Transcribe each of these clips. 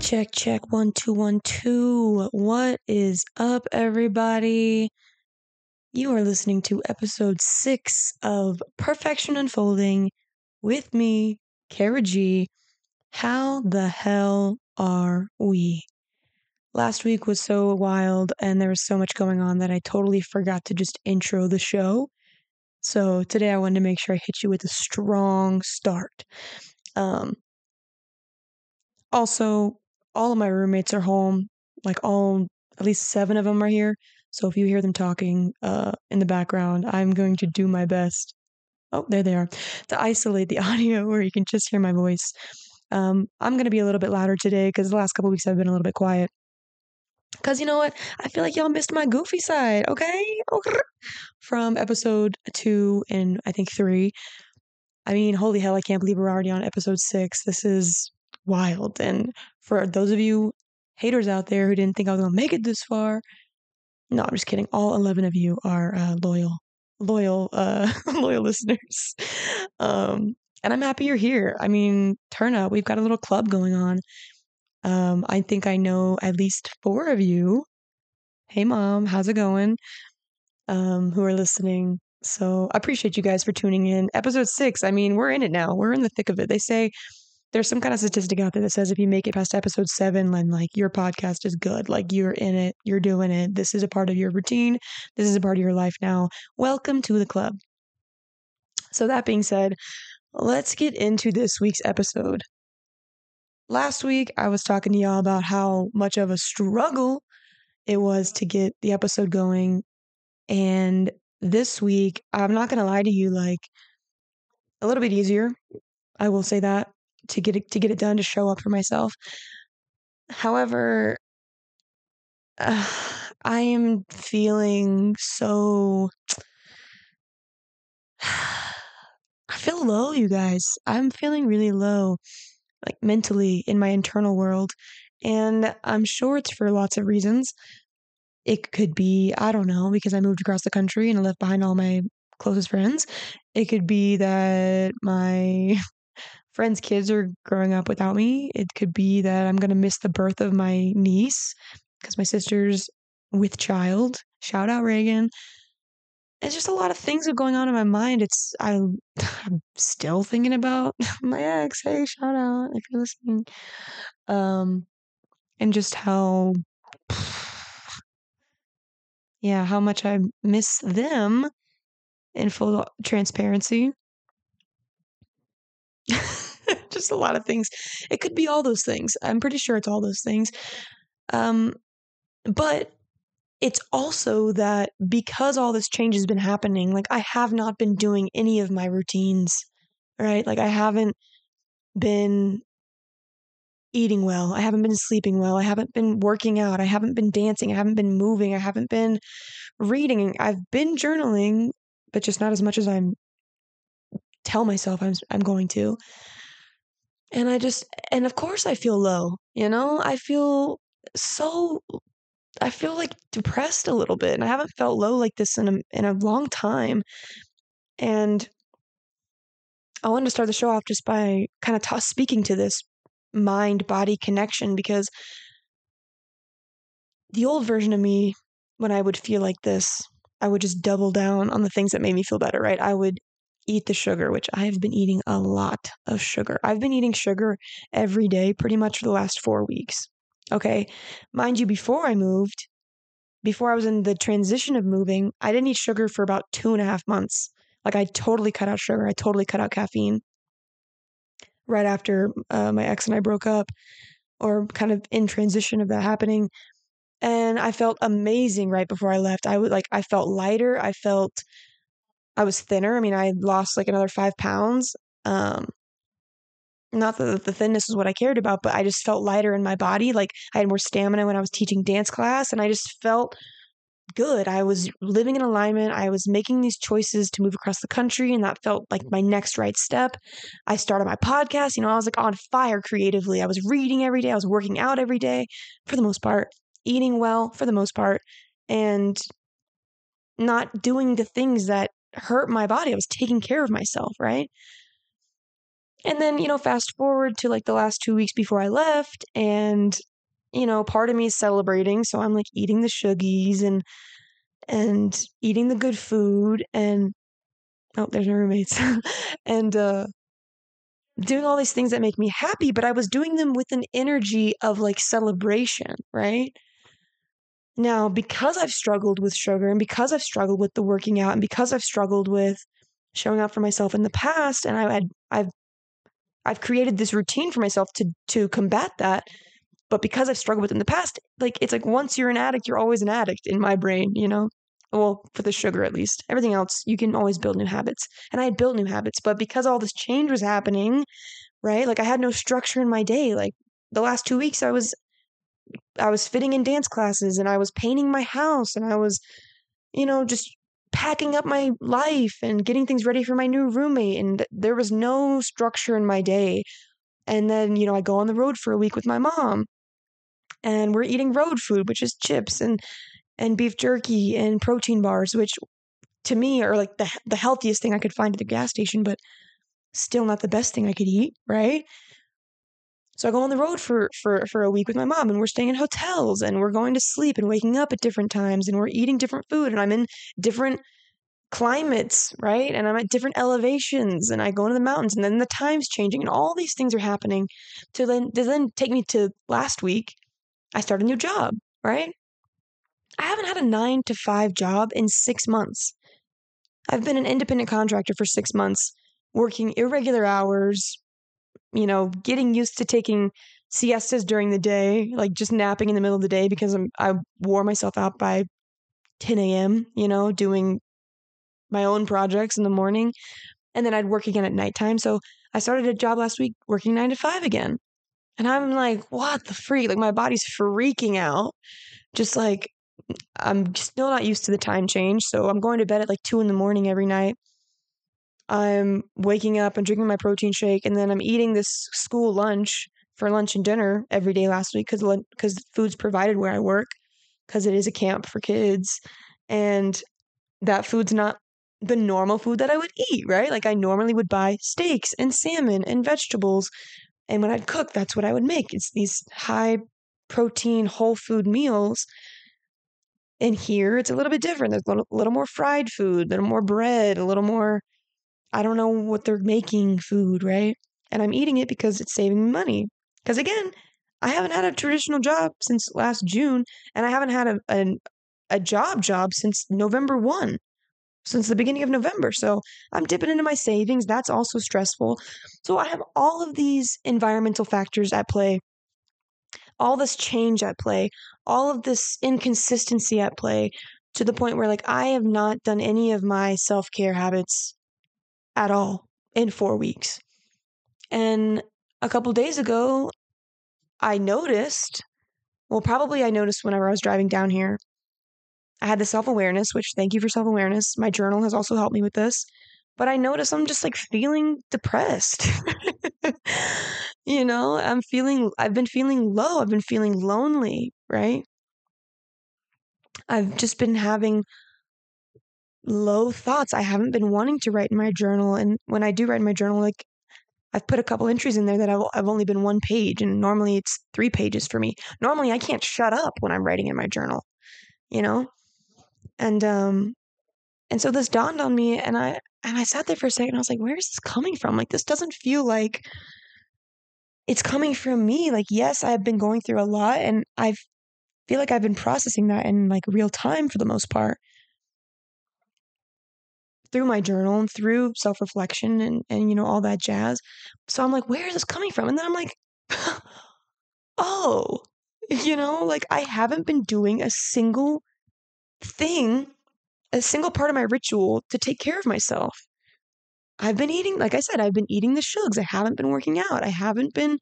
check, check. One, two, one, two. What is up, everybody? You are listening to episode six of Perfection Unfolding with me, Cara G. How the hell are we? Last week was so wild and there was so much going on that I totally forgot to just intro the show. So today I wanted to make sure I hit you with a strong start. Um, also, all of my roommates are home. Like all, at least seven of them are here. So if you hear them talking uh, in the background, I'm going to do my best. Oh, there they are. To isolate the audio where you can just hear my voice. Um, I'm going to be a little bit louder today because the last couple weeks I've been a little bit quiet. Because you know what? I feel like y'all missed my goofy side, okay? From episode two and I think three. I mean, holy hell, I can't believe we're already on episode six. This is wild. And for those of you haters out there who didn't think I was going to make it this far, no, I'm just kidding. All 11 of you are uh, loyal, loyal, uh, loyal listeners. Um, and I'm happy you're here. I mean, turn up. We've got a little club going on. Um, I think I know at least four of you. Hey, mom, how's it going? Um, who are listening. So I appreciate you guys for tuning in. Episode six. I mean, we're in it now. We're in the thick of it. They say there's some kind of statistic out there that says if you make it past episode seven, then like your podcast is good. Like you're in it, you're doing it. This is a part of your routine. This is a part of your life now. Welcome to the club. So, that being said, let's get into this week's episode. Last week, I was talking to y'all about how much of a struggle it was to get the episode going. And this week, I'm not going to lie to you, like a little bit easier. I will say that to get it to get it done to show up for myself. However, uh, I am feeling so I feel low, you guys. I'm feeling really low, like mentally in my internal world. And I'm sure it's for lots of reasons. It could be, I don't know, because I moved across the country and I left behind all my closest friends. It could be that my friends' kids are growing up without me. It could be that I'm going to miss the birth of my niece because my sister's with child. Shout out Reagan. It's just a lot of things are going on in my mind. It's I, I'm still thinking about my ex. Hey, shout out if you're listening. Um, and just how, yeah, how much I miss them in full transparency. just a lot of things. It could be all those things. I'm pretty sure it's all those things. Um, but it's also that because all this change has been happening, like I have not been doing any of my routines, right? Like I haven't been eating well. I haven't been sleeping well. I haven't been working out. I haven't been dancing. I haven't been moving. I haven't been reading. I've been journaling, but just not as much as I'm tell myself I'm I'm going to. And I just and of course I feel low, you know? I feel so I feel like depressed a little bit and I haven't felt low like this in a in a long time. And I wanted to start the show off just by kind of t- speaking to this mind body connection because the old version of me when I would feel like this, I would just double down on the things that made me feel better, right? I would eat the sugar, which I've been eating a lot of sugar. I've been eating sugar every day pretty much for the last four weeks. Okay. Mind you, before I moved, before I was in the transition of moving, I didn't eat sugar for about two and a half months. Like I totally cut out sugar. I totally cut out caffeine right after uh, my ex and I broke up, or kind of in transition of that happening. And I felt amazing right before I left. I was like, I felt lighter. I felt I was thinner. I mean, I lost like another five pounds. Um, not that the thinness is what I cared about, but I just felt lighter in my body. Like I had more stamina when I was teaching dance class, and I just felt good. I was living in alignment. I was making these choices to move across the country, and that felt like my next right step. I started my podcast. You know, I was like on fire creatively. I was reading every day. I was working out every day for the most part, eating well for the most part, and not doing the things that hurt my body. I was taking care of myself, right? And then, you know, fast forward to like the last two weeks before I left, and you know, part of me is celebrating, so I'm like eating the sugies and and eating the good food and oh, there's my roommates. and uh doing all these things that make me happy, but I was doing them with an energy of like celebration, right? Now, because I've struggled with sugar and because I've struggled with the working out and because I've struggled with showing up for myself in the past and I had I've I've created this routine for myself to to combat that. But because I've struggled with it in the past, like it's like once you're an addict, you're always an addict in my brain, you know? Well, for the sugar at least. Everything else, you can always build new habits. And I had built new habits, but because all this change was happening, right? Like I had no structure in my day. Like the last 2 weeks I was I was fitting in dance classes and I was painting my house and I was you know, just packing up my life and getting things ready for my new roommate and there was no structure in my day. And then, you know, I go on the road for a week with my mom and we're eating road food, which is chips and and beef jerky and protein bars, which to me are like the the healthiest thing I could find at the gas station, but still not the best thing I could eat, right? So I go on the road for for for a week with my mom and we're staying in hotels and we're going to sleep and waking up at different times and we're eating different food and I'm in different climates, right? And I'm at different elevations and I go into the mountains and then the time's changing and all these things are happening to then to then take me to last week. I start a new job, right? I haven't had a 9 to 5 job in 6 months. I've been an independent contractor for 6 months, working irregular hours, you know, getting used to taking siestas during the day, like just napping in the middle of the day because I'm, I wore myself out by 10 a.m., you know, doing my own projects in the morning. And then I'd work again at nighttime. So I started a job last week working nine to five again. And I'm like, what the freak? Like my body's freaking out. Just like I'm still not used to the time change. So I'm going to bed at like two in the morning every night. I'm waking up and drinking my protein shake, and then I'm eating this school lunch for lunch and dinner every day last week because because food's provided where I work because it is a camp for kids, and that food's not the normal food that I would eat, right? Like I normally would buy steaks and salmon and vegetables, and when I'd cook, that's what I would make. It's these high protein whole food meals and here it's a little bit different. There's a little, little more fried food, a little more bread, a little more, I don't know what they're making food, right? And I'm eating it because it's saving me money. Because again, I haven't had a traditional job since last June, and I haven't had a, a, a job job since November 1, since the beginning of November. So I'm dipping into my savings. That's also stressful. So I have all of these environmental factors at play all this change at play, all of this inconsistency at play to the point where like I have not done any of my self-care habits at all in 4 weeks. And a couple days ago I noticed, well probably I noticed whenever I was driving down here. I had the self-awareness, which thank you for self-awareness. My journal has also helped me with this. But I notice I'm just like feeling depressed. you know, I'm feeling, I've been feeling low. I've been feeling lonely, right? I've just been having low thoughts. I haven't been wanting to write in my journal. And when I do write in my journal, like I've put a couple entries in there that I've, I've only been one page, and normally it's three pages for me. Normally, I can't shut up when I'm writing in my journal, you know? And, um, and so this dawned on me, and I, and I sat there for a second. I was like, where is this coming from? Like, this doesn't feel like it's coming from me. Like, yes, I've been going through a lot and I feel like I've been processing that in like real time for the most part through my journal and through self reflection and, and, you know, all that jazz. So I'm like, where is this coming from? And then I'm like, oh, you know, like I haven't been doing a single thing, a single part of my ritual to take care of myself. I've been eating, like I said, I've been eating the shugs. I haven't been working out. I haven't been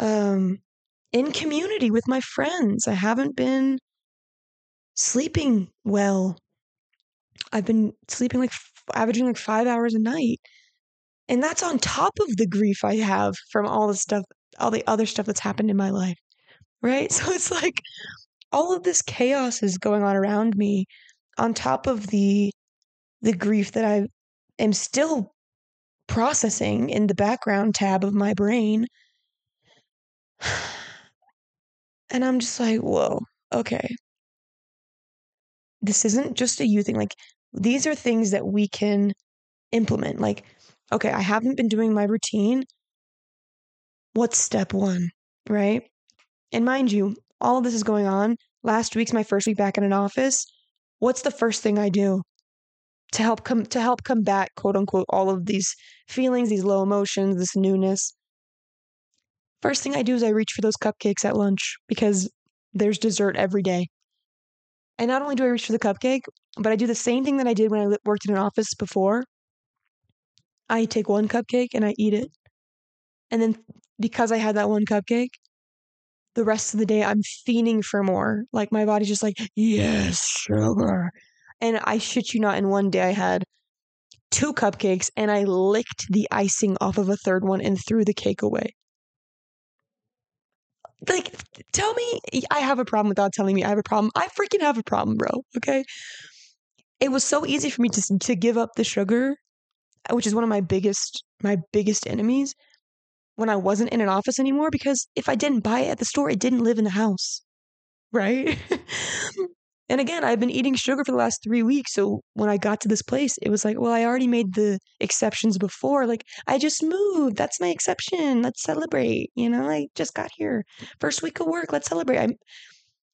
um, in community with my friends. I haven't been sleeping well. I've been sleeping like averaging like five hours a night. And that's on top of the grief I have from all the stuff, all the other stuff that's happened in my life. Right. So it's like all of this chaos is going on around me on top of the the grief that I am still processing in the background tab of my brain. And I'm just like, whoa, okay. This isn't just a you thing. Like, these are things that we can implement. Like, okay, I haven't been doing my routine. What's step one? Right. And mind you, all of this is going on. Last week's my first week back in an office. What's the first thing I do to help come to help combat quote unquote all of these feelings, these low emotions, this newness? First thing I do is I reach for those cupcakes at lunch because there's dessert every day. And not only do I reach for the cupcake, but I do the same thing that I did when I worked in an office before. I take one cupcake and I eat it. And then because I had that one cupcake, the rest of the day I'm fiending for more. Like my body's just like, yes, sugar. And I shit you not, in one day I had two cupcakes and I licked the icing off of a third one and threw the cake away. Like, tell me I have a problem without telling me I have a problem. I freaking have a problem, bro. Okay. It was so easy for me to to give up the sugar, uh, which is one of my biggest my biggest enemies when I wasn't in an office anymore because if I didn't buy it at the store, it didn't live in the house. Right? And again, I've been eating sugar for the last three weeks. So when I got to this place, it was like, well, I already made the exceptions before. Like, I just moved. That's my exception. Let's celebrate. You know, I just got here. First week of work. Let's celebrate. I,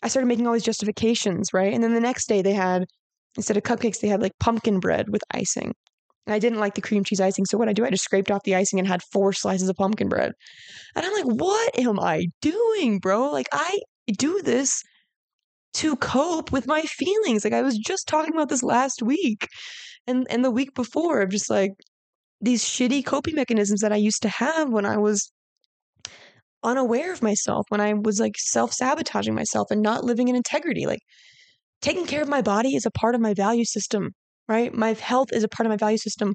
I started making all these justifications, right? And then the next day, they had, instead of cupcakes, they had like pumpkin bread with icing. And I didn't like the cream cheese icing. So what I do, I just scraped off the icing and had four slices of pumpkin bread. And I'm like, what am I doing, bro? Like, I do this to cope with my feelings. Like I was just talking about this last week and and the week before of just like these shitty coping mechanisms that I used to have when I was unaware of myself, when I was like self-sabotaging myself and not living in integrity. Like taking care of my body is a part of my value system, right? My health is a part of my value system.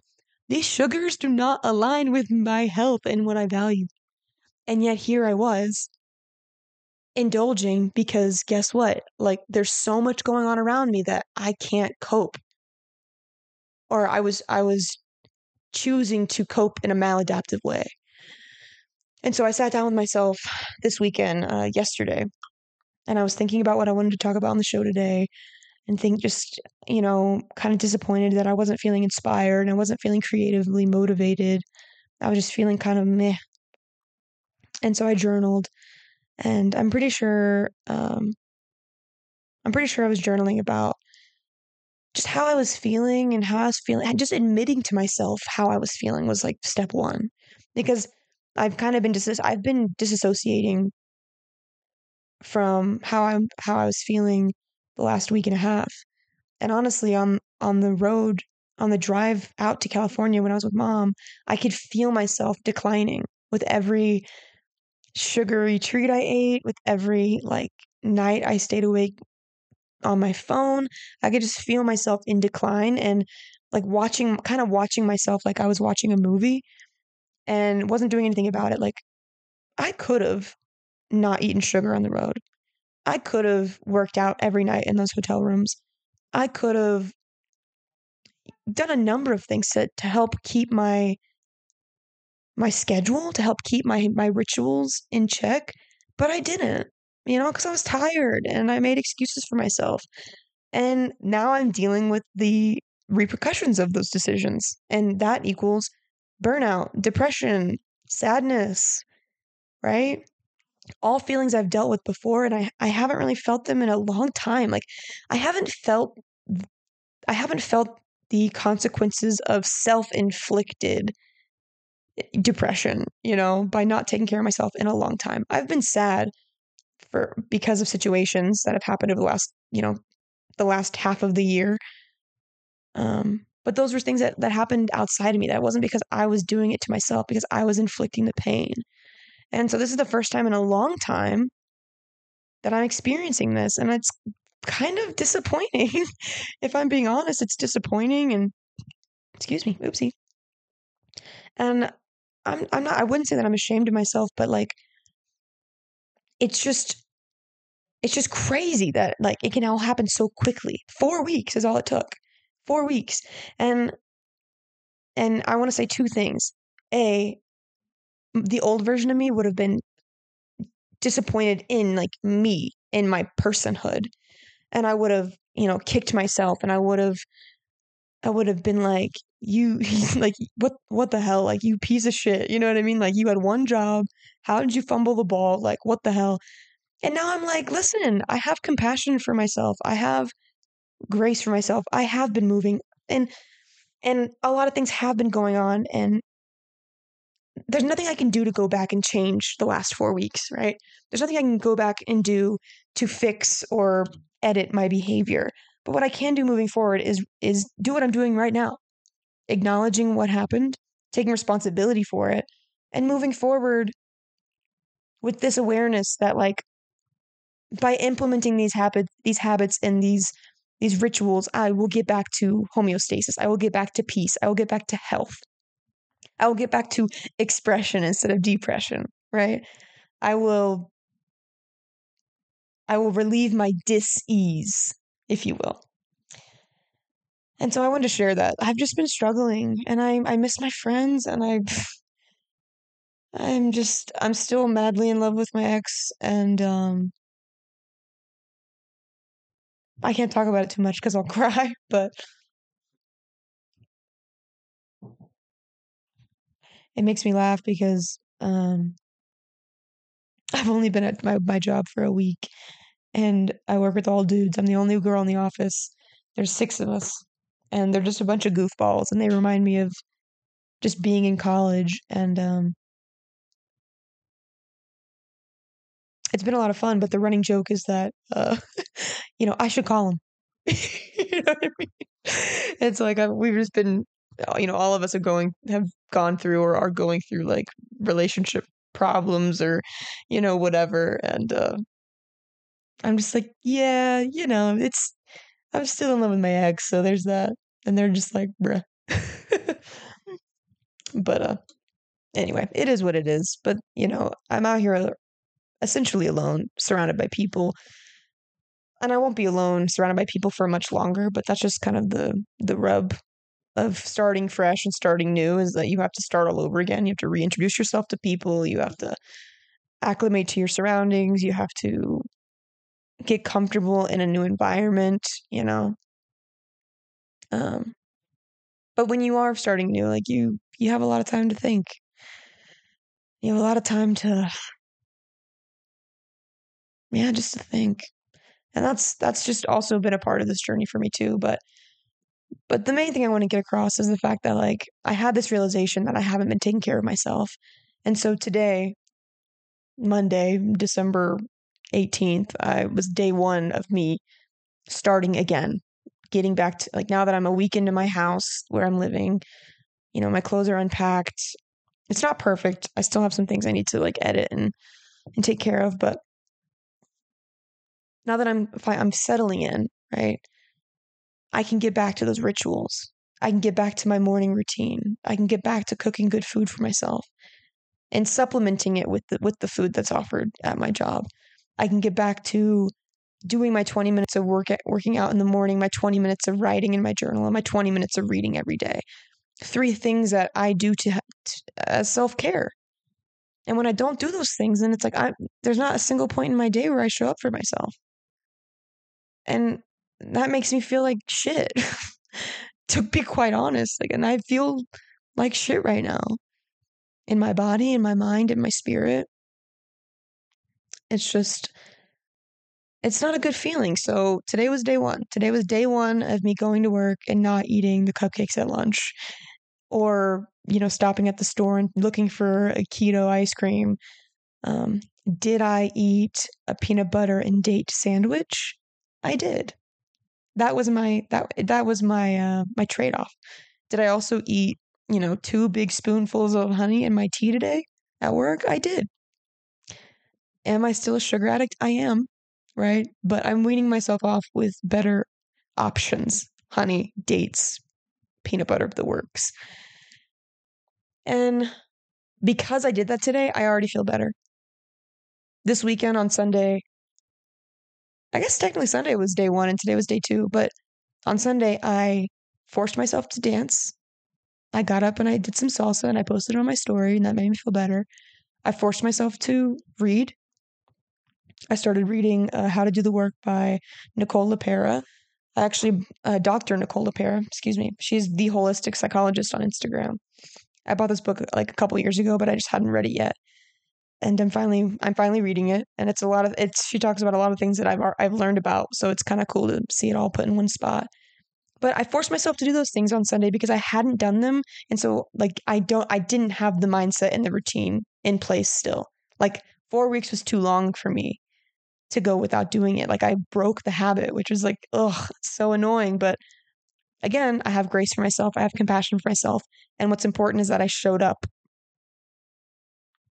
These sugars do not align with my health and what I value. And yet here I was indulging because guess what? Like there's so much going on around me that I can't cope. Or I was I was choosing to cope in a maladaptive way. And so I sat down with myself this weekend, uh, yesterday, and I was thinking about what I wanted to talk about on the show today and think just, you know, kind of disappointed that I wasn't feeling inspired and I wasn't feeling creatively motivated. I was just feeling kind of meh. And so I journaled and I'm pretty sure um, I'm pretty sure I was journaling about just how I was feeling and how I was feeling. Just admitting to myself how I was feeling was like step one, because I've kind of been dis- I've been disassociating from how I'm how I was feeling the last week and a half. And honestly, on on the road on the drive out to California when I was with mom, I could feel myself declining with every sugary treat I ate, with every like night I stayed awake on my phone. I could just feel myself in decline and like watching, kind of watching myself like I was watching a movie and wasn't doing anything about it. Like I could have not eaten sugar on the road. I could have worked out every night in those hotel rooms. I could have done a number of things to, to help keep my my schedule to help keep my my rituals in check, but I didn't. You know, cuz I was tired and I made excuses for myself. And now I'm dealing with the repercussions of those decisions. And that equals burnout, depression, sadness, right? All feelings I've dealt with before and I I haven't really felt them in a long time. Like I haven't felt I haven't felt the consequences of self-inflicted depression, you know, by not taking care of myself in a long time. I've been sad for because of situations that have happened over the last, you know, the last half of the year. Um, but those were things that that happened outside of me. That wasn't because I was doing it to myself because I was inflicting the pain. And so this is the first time in a long time that I'm experiencing this and it's kind of disappointing. if I'm being honest, it's disappointing and excuse me, oopsie. And I'm I'm not I wouldn't say that I'm ashamed of myself, but like it's just it's just crazy that like it can all happen so quickly. 4 weeks is all it took. 4 weeks. And And I want to say two things. A, the old version of me would have been disappointed in like me, in my personhood. And I would have, you know, kicked myself and I would have I would have been like, you like what what the hell? Like you piece of shit. You know what I mean? Like you had one job. How did you fumble the ball? Like what the hell? And now I'm like, listen, I have compassion for myself. I have grace for myself. I have been moving and and a lot of things have been going on and there's nothing I can do to go back and change the last 4 weeks, right? There's nothing I can go back and do to fix or edit my behavior. But what I can do moving forward is is do what I'm doing right now. Acknowledging what happened, taking responsibility for it, and moving forward with this awareness that like by implementing these habits these habits and these these rituals, I will get back to homeostasis. I will get back to peace. I will get back to health. I will get back to expression instead of depression, right? I will I will relieve my dis-ease, if you will. And so I wanted to share that. I've just been struggling and I I miss my friends and I I'm just I'm still madly in love with my ex and um I can't talk about it too much because I'll cry, but it makes me laugh because um, I've only been at my, my job for a week and I work with all dudes. I'm the only girl in the office. There's six of us, and they're just a bunch of goofballs, and they remind me of just being in college. And um, it's been a lot of fun. But the running joke is that, uh, you know, I should call him. you know what I mean? It's like I've, we've just been, uh, you know, all of us are going, have gone through or are going through like relationship problems or, you know, whatever. And uh, I'm just like, yeah, you know, it's, I'm still in love with my ex. So there's that. And they're just like, bruh. but uh, anyway, it is what it is. But, you know, I'm out here essentially alone, surrounded by people. And I won't be alone, surrounded by people for much longer, but that's just kind of the the rub of starting fresh and starting new is that you have to start all over again. You have to reintroduce yourself to people, you have to acclimate to your surroundings, you have to get comfortable in a new environment, you know. Um but when you are starting new, like you you have a lot of time to think. You have a lot of time to yeah, just to think. And that's that's just also been a part of this journey for me too, but but the main thing I want to get across is the fact that like I had this realization that I haven't been taking care of myself. And so today, Monday, December 18th, uh, I was day 1 of me starting again, getting back to like now that I'm a week into my house where I'm living, you know, my clothes are unpacked. It's not perfect. I still have some things I need to like edit and and take care of, but now that I'm I'm settling in, right? I can get back to those rituals. I can get back to my morning routine. I can get back to cooking good food for myself and supplementing it with the with the food that's offered at my job. I can get back to doing my 20 minutes of work at, working out in the morning, my 20 minutes of writing in my journal, and my 20 minutes of reading every day. Three things that I do to, to as self-care. And when I don't do those things, then it's like I there's not a single point in my day where I show up for myself. And that makes me feel like shit. to be quite honest, like and I feel like shit right now. In my body, in my mind, in my spirit. It's just it's not a good feeling. So today was day 1. Today was day 1 of me going to work and not eating the cupcakes at lunch or, you know, stopping at the store and looking for a keto ice cream. Um, did I eat a peanut butter and date sandwich? I did. That was my that that was my uh my trade-off. Did I also eat, you know, two big spoonfuls of honey in my tea today at work? I did. Am I still a sugar addict? I am, right? But I'm weaning myself off with better options. Honey, dates, peanut butter, the works. And because I did that today, I already feel better. This weekend on Sunday, I guess technically Sunday was day one and today was day two, but on Sunday I forced myself to dance. I got up and I did some salsa and I posted on my story, and that made me feel better. I forced myself to read. I started reading uh, How to Do the Work by Nicole LePera. Actually, uh, Dr. Nicole LePera, excuse me. She's the holistic psychologist on Instagram. I bought this book like a couple years ago, but I just hadn't read it yet. And I'm finally I'm finally reading it, and it's a lot of it's. She talks about a lot of things that I've I've learned about, so it's kind of cool to see it all put in one spot. But I forced myself to do those things on Sunday because I hadn't done them, and so like I don't I didn't have the mindset and the routine in place still. Like four weeks was too long for me to go without doing it. Like I broke the habit, which was like, ugh, so annoying. But again, I have grace for myself. I have compassion for myself. And what's important is that I showed up.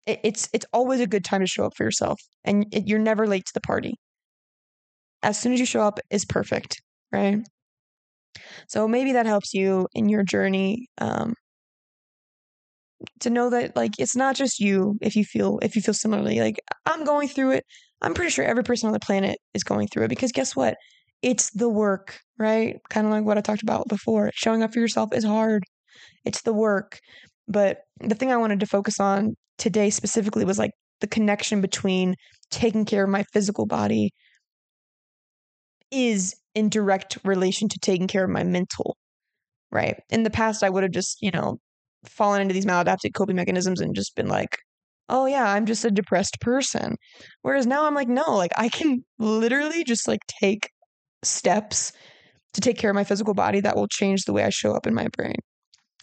It, it's it's always a good time to show up for yourself, and it, you're never late to the party. As soon as you show up is perfect, right? So maybe that helps you in your journey um, to know that like it's not just you if you feel if you feel similarly like I'm going through it I'm pretty sure every person on the planet is going through it because guess what? It's the work, right? Kind of like what I talked about before. Showing up for yourself is hard. It's the work. But the thing I wanted to focus on today specifically was like the connection between taking care of my physical body is in direct relation to taking care of my mental, right? In the past, I would have just, you know, fallen into these maladaptive coping mechanisms and just been like, oh yeah, I'm just a depressed person. Whereas now I'm like, no, like I can literally just like take steps to take care of my physical body that will change the way I show up in my brain.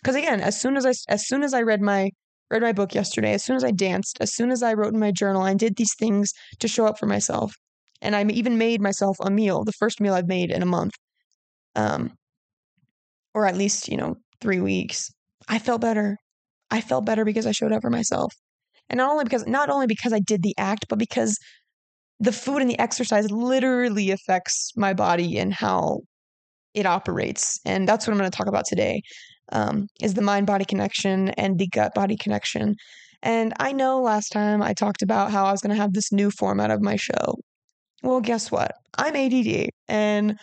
Cuz again, as soon as I as soon as I read my read my book yesterday, as soon as I danced, as soon as I wrote in my journal, I did these things to show up for myself. And I even made myself a meal, the first meal I've made in a month. Um or at least, you know, 3 weeks. I felt better. I felt better because I showed up for myself. And not only because not only because I did the act, but because the food and the exercise literally affects my body and how it operates. And that's what I'm going to talk about today. Um, is the mind body connection and the gut body connection. And I know last time I talked about how I was going to have this new format of my show. Well, guess what? I'm ADD. And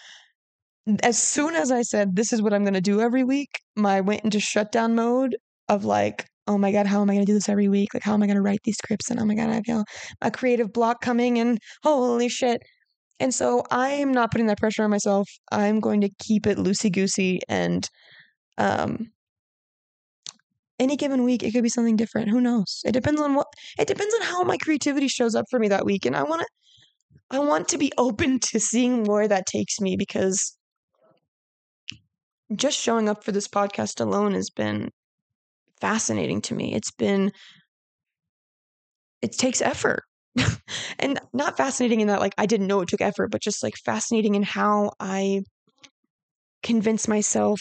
as soon as I said, this is what I'm going to do every week, my went into shutdown mode of like, oh my god, how am I going to do this every week? Like, how am I going to write these scripts? And oh my god, I feel a creative block coming, and holy shit. And so I'm not putting that pressure on myself. I'm going to keep it loosey goosey, and um, any given week it could be something different. Who knows? It depends on what. It depends on how my creativity shows up for me that week, and I want to. I want to be open to seeing where that takes me because just showing up for this podcast alone has been fascinating to me. It's been, it takes effort. and not fascinating in that, like, I didn't know it took effort, but just like fascinating in how I convince myself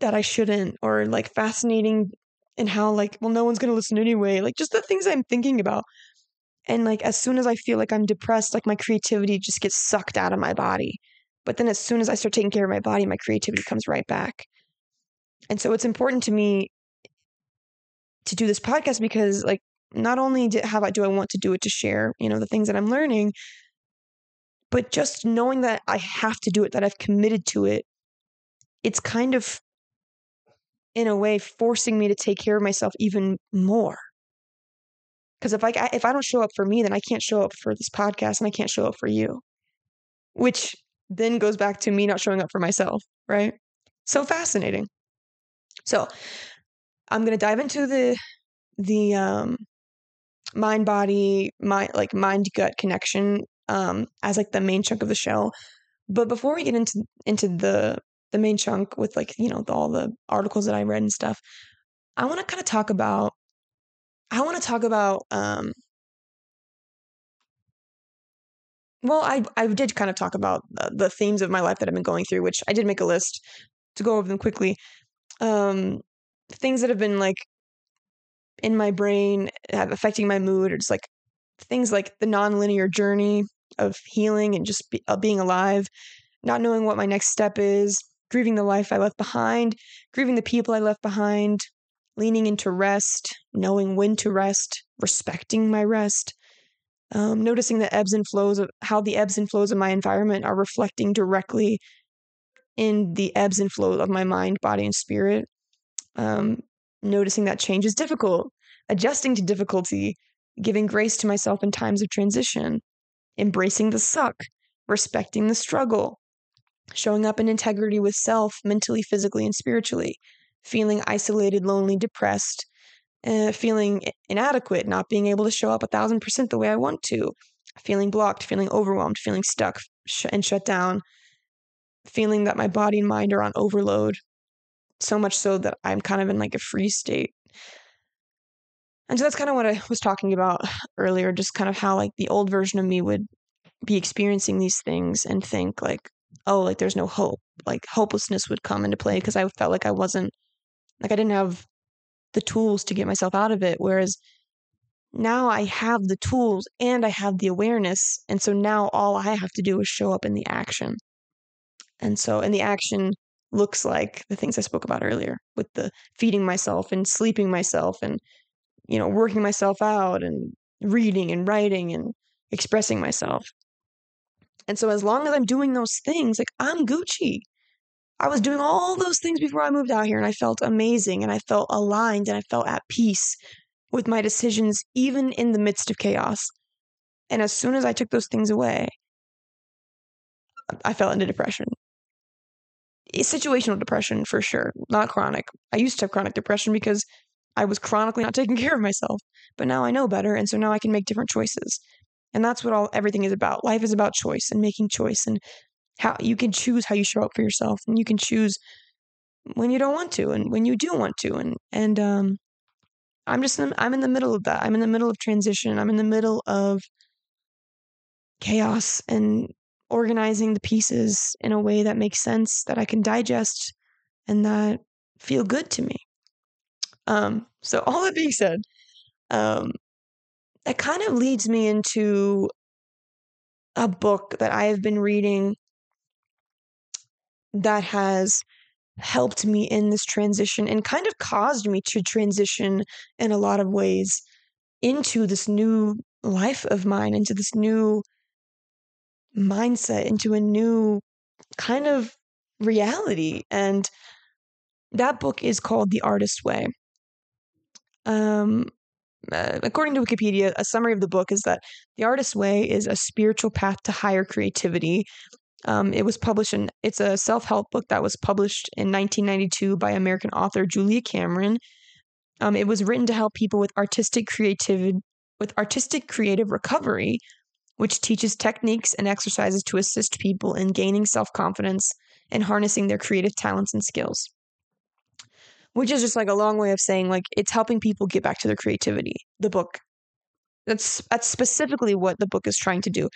that I shouldn't, or like fascinating in how, like, well, no one's going to listen anyway. Like, just the things I'm thinking about. And like, as soon as I feel like I'm depressed, like, my creativity just gets sucked out of my body. But then as soon as I start taking care of my body, my creativity comes right back. And so it's important to me to do this podcast because like not only do, how do I want to do it to share, you know, the things that I'm learning, but just knowing that I have to do it, that I've committed to it, it's kind of in a way forcing me to take care of myself even more. Because if I if I don't show up for me, then I can't show up for this podcast, and I can't show up for you, which then goes back to me not showing up for myself, right? So fascinating. So I'm gonna dive into the the um, mind body mind like mind gut connection um, as like the main chunk of the show. But before we get into into the the main chunk with like you know the, all the articles that I read and stuff, I want to kind of talk about. I want to talk about. Um, well, I I did kind of talk about the, the themes of my life that I've been going through, which I did make a list to go over them quickly um things that have been like in my brain affecting my mood or just like things like the nonlinear journey of healing and just be, uh, being alive not knowing what my next step is grieving the life i left behind grieving the people i left behind leaning into rest knowing when to rest respecting my rest um, noticing the ebbs and flows of how the ebbs and flows of my environment are reflecting directly in the ebbs and flows of my mind, body, and spirit. Um, noticing that change is difficult, adjusting to difficulty, giving grace to myself in times of transition, embracing the suck, respecting the struggle, showing up in integrity with self, mentally, physically, and spiritually, feeling isolated, lonely, depressed, uh, feeling inadequate, not being able to show up a thousand percent the way I want to, feeling blocked, feeling overwhelmed, feeling stuck sh- and shut down, feeling that my body and mind are on overload, so much so that I'm kind of in like a free state. And so that's kind of what I was talking about earlier, just kind of how like the old version of me would be experiencing these things and think like, oh, like there's no hope. Like hopelessness would come into play because I felt like I wasn't, like I didn't have the tools to get myself out of it. Whereas now I have the tools and I have the awareness. And so now all I have to do is show up in the action. And so, and the action looks like the things I spoke about earlier with the feeding myself and sleeping myself and, you know, working myself out and reading and writing and expressing myself. And so, as long as I'm doing those things, like I'm Gucci. I was doing all those things before I moved out here and I felt amazing and I felt aligned and I felt at peace with my decisions, even in the midst of chaos. And as soon as I took those things away, I fell into depression. Situational depression for sure, not chronic. I used to have chronic depression because I was chronically not taking care of myself. But now I know better, and so now I can make different choices. And that's what all everything is about. Life is about choice and making choice and how you can choose how you show up for yourself and you can choose when you don't want to and when you do want to and and um I'm just in, I'm in the middle of that. I'm in the middle of transition. I'm in the middle of chaos and organizing the pieces in a way that makes sense that I can digest and that feel good to me. Um so all that being said, um that kind of leads me into a book that I have been reading that has helped me in this transition and kind of caused me to transition in a lot of ways into this new life of mine, into this new mindset, into a new kind of reality. And that book is called The Artist Way. Um, uh, according to Wikipedia, a summary of the book is that The Artist's Way is a spiritual path to higher creativity. Um, it was published in, it's a self help book that was published in 1992 by American author Julia Cameron. Um, it was written to help people with artistic creativity, with artistic creative recovery, which teaches techniques and exercises to assist people in gaining self confidence and harnessing their creative talents and skills which is just like a long way of saying like it's helping people get back to their creativity. The book. That's that's specifically what the book is trying to do.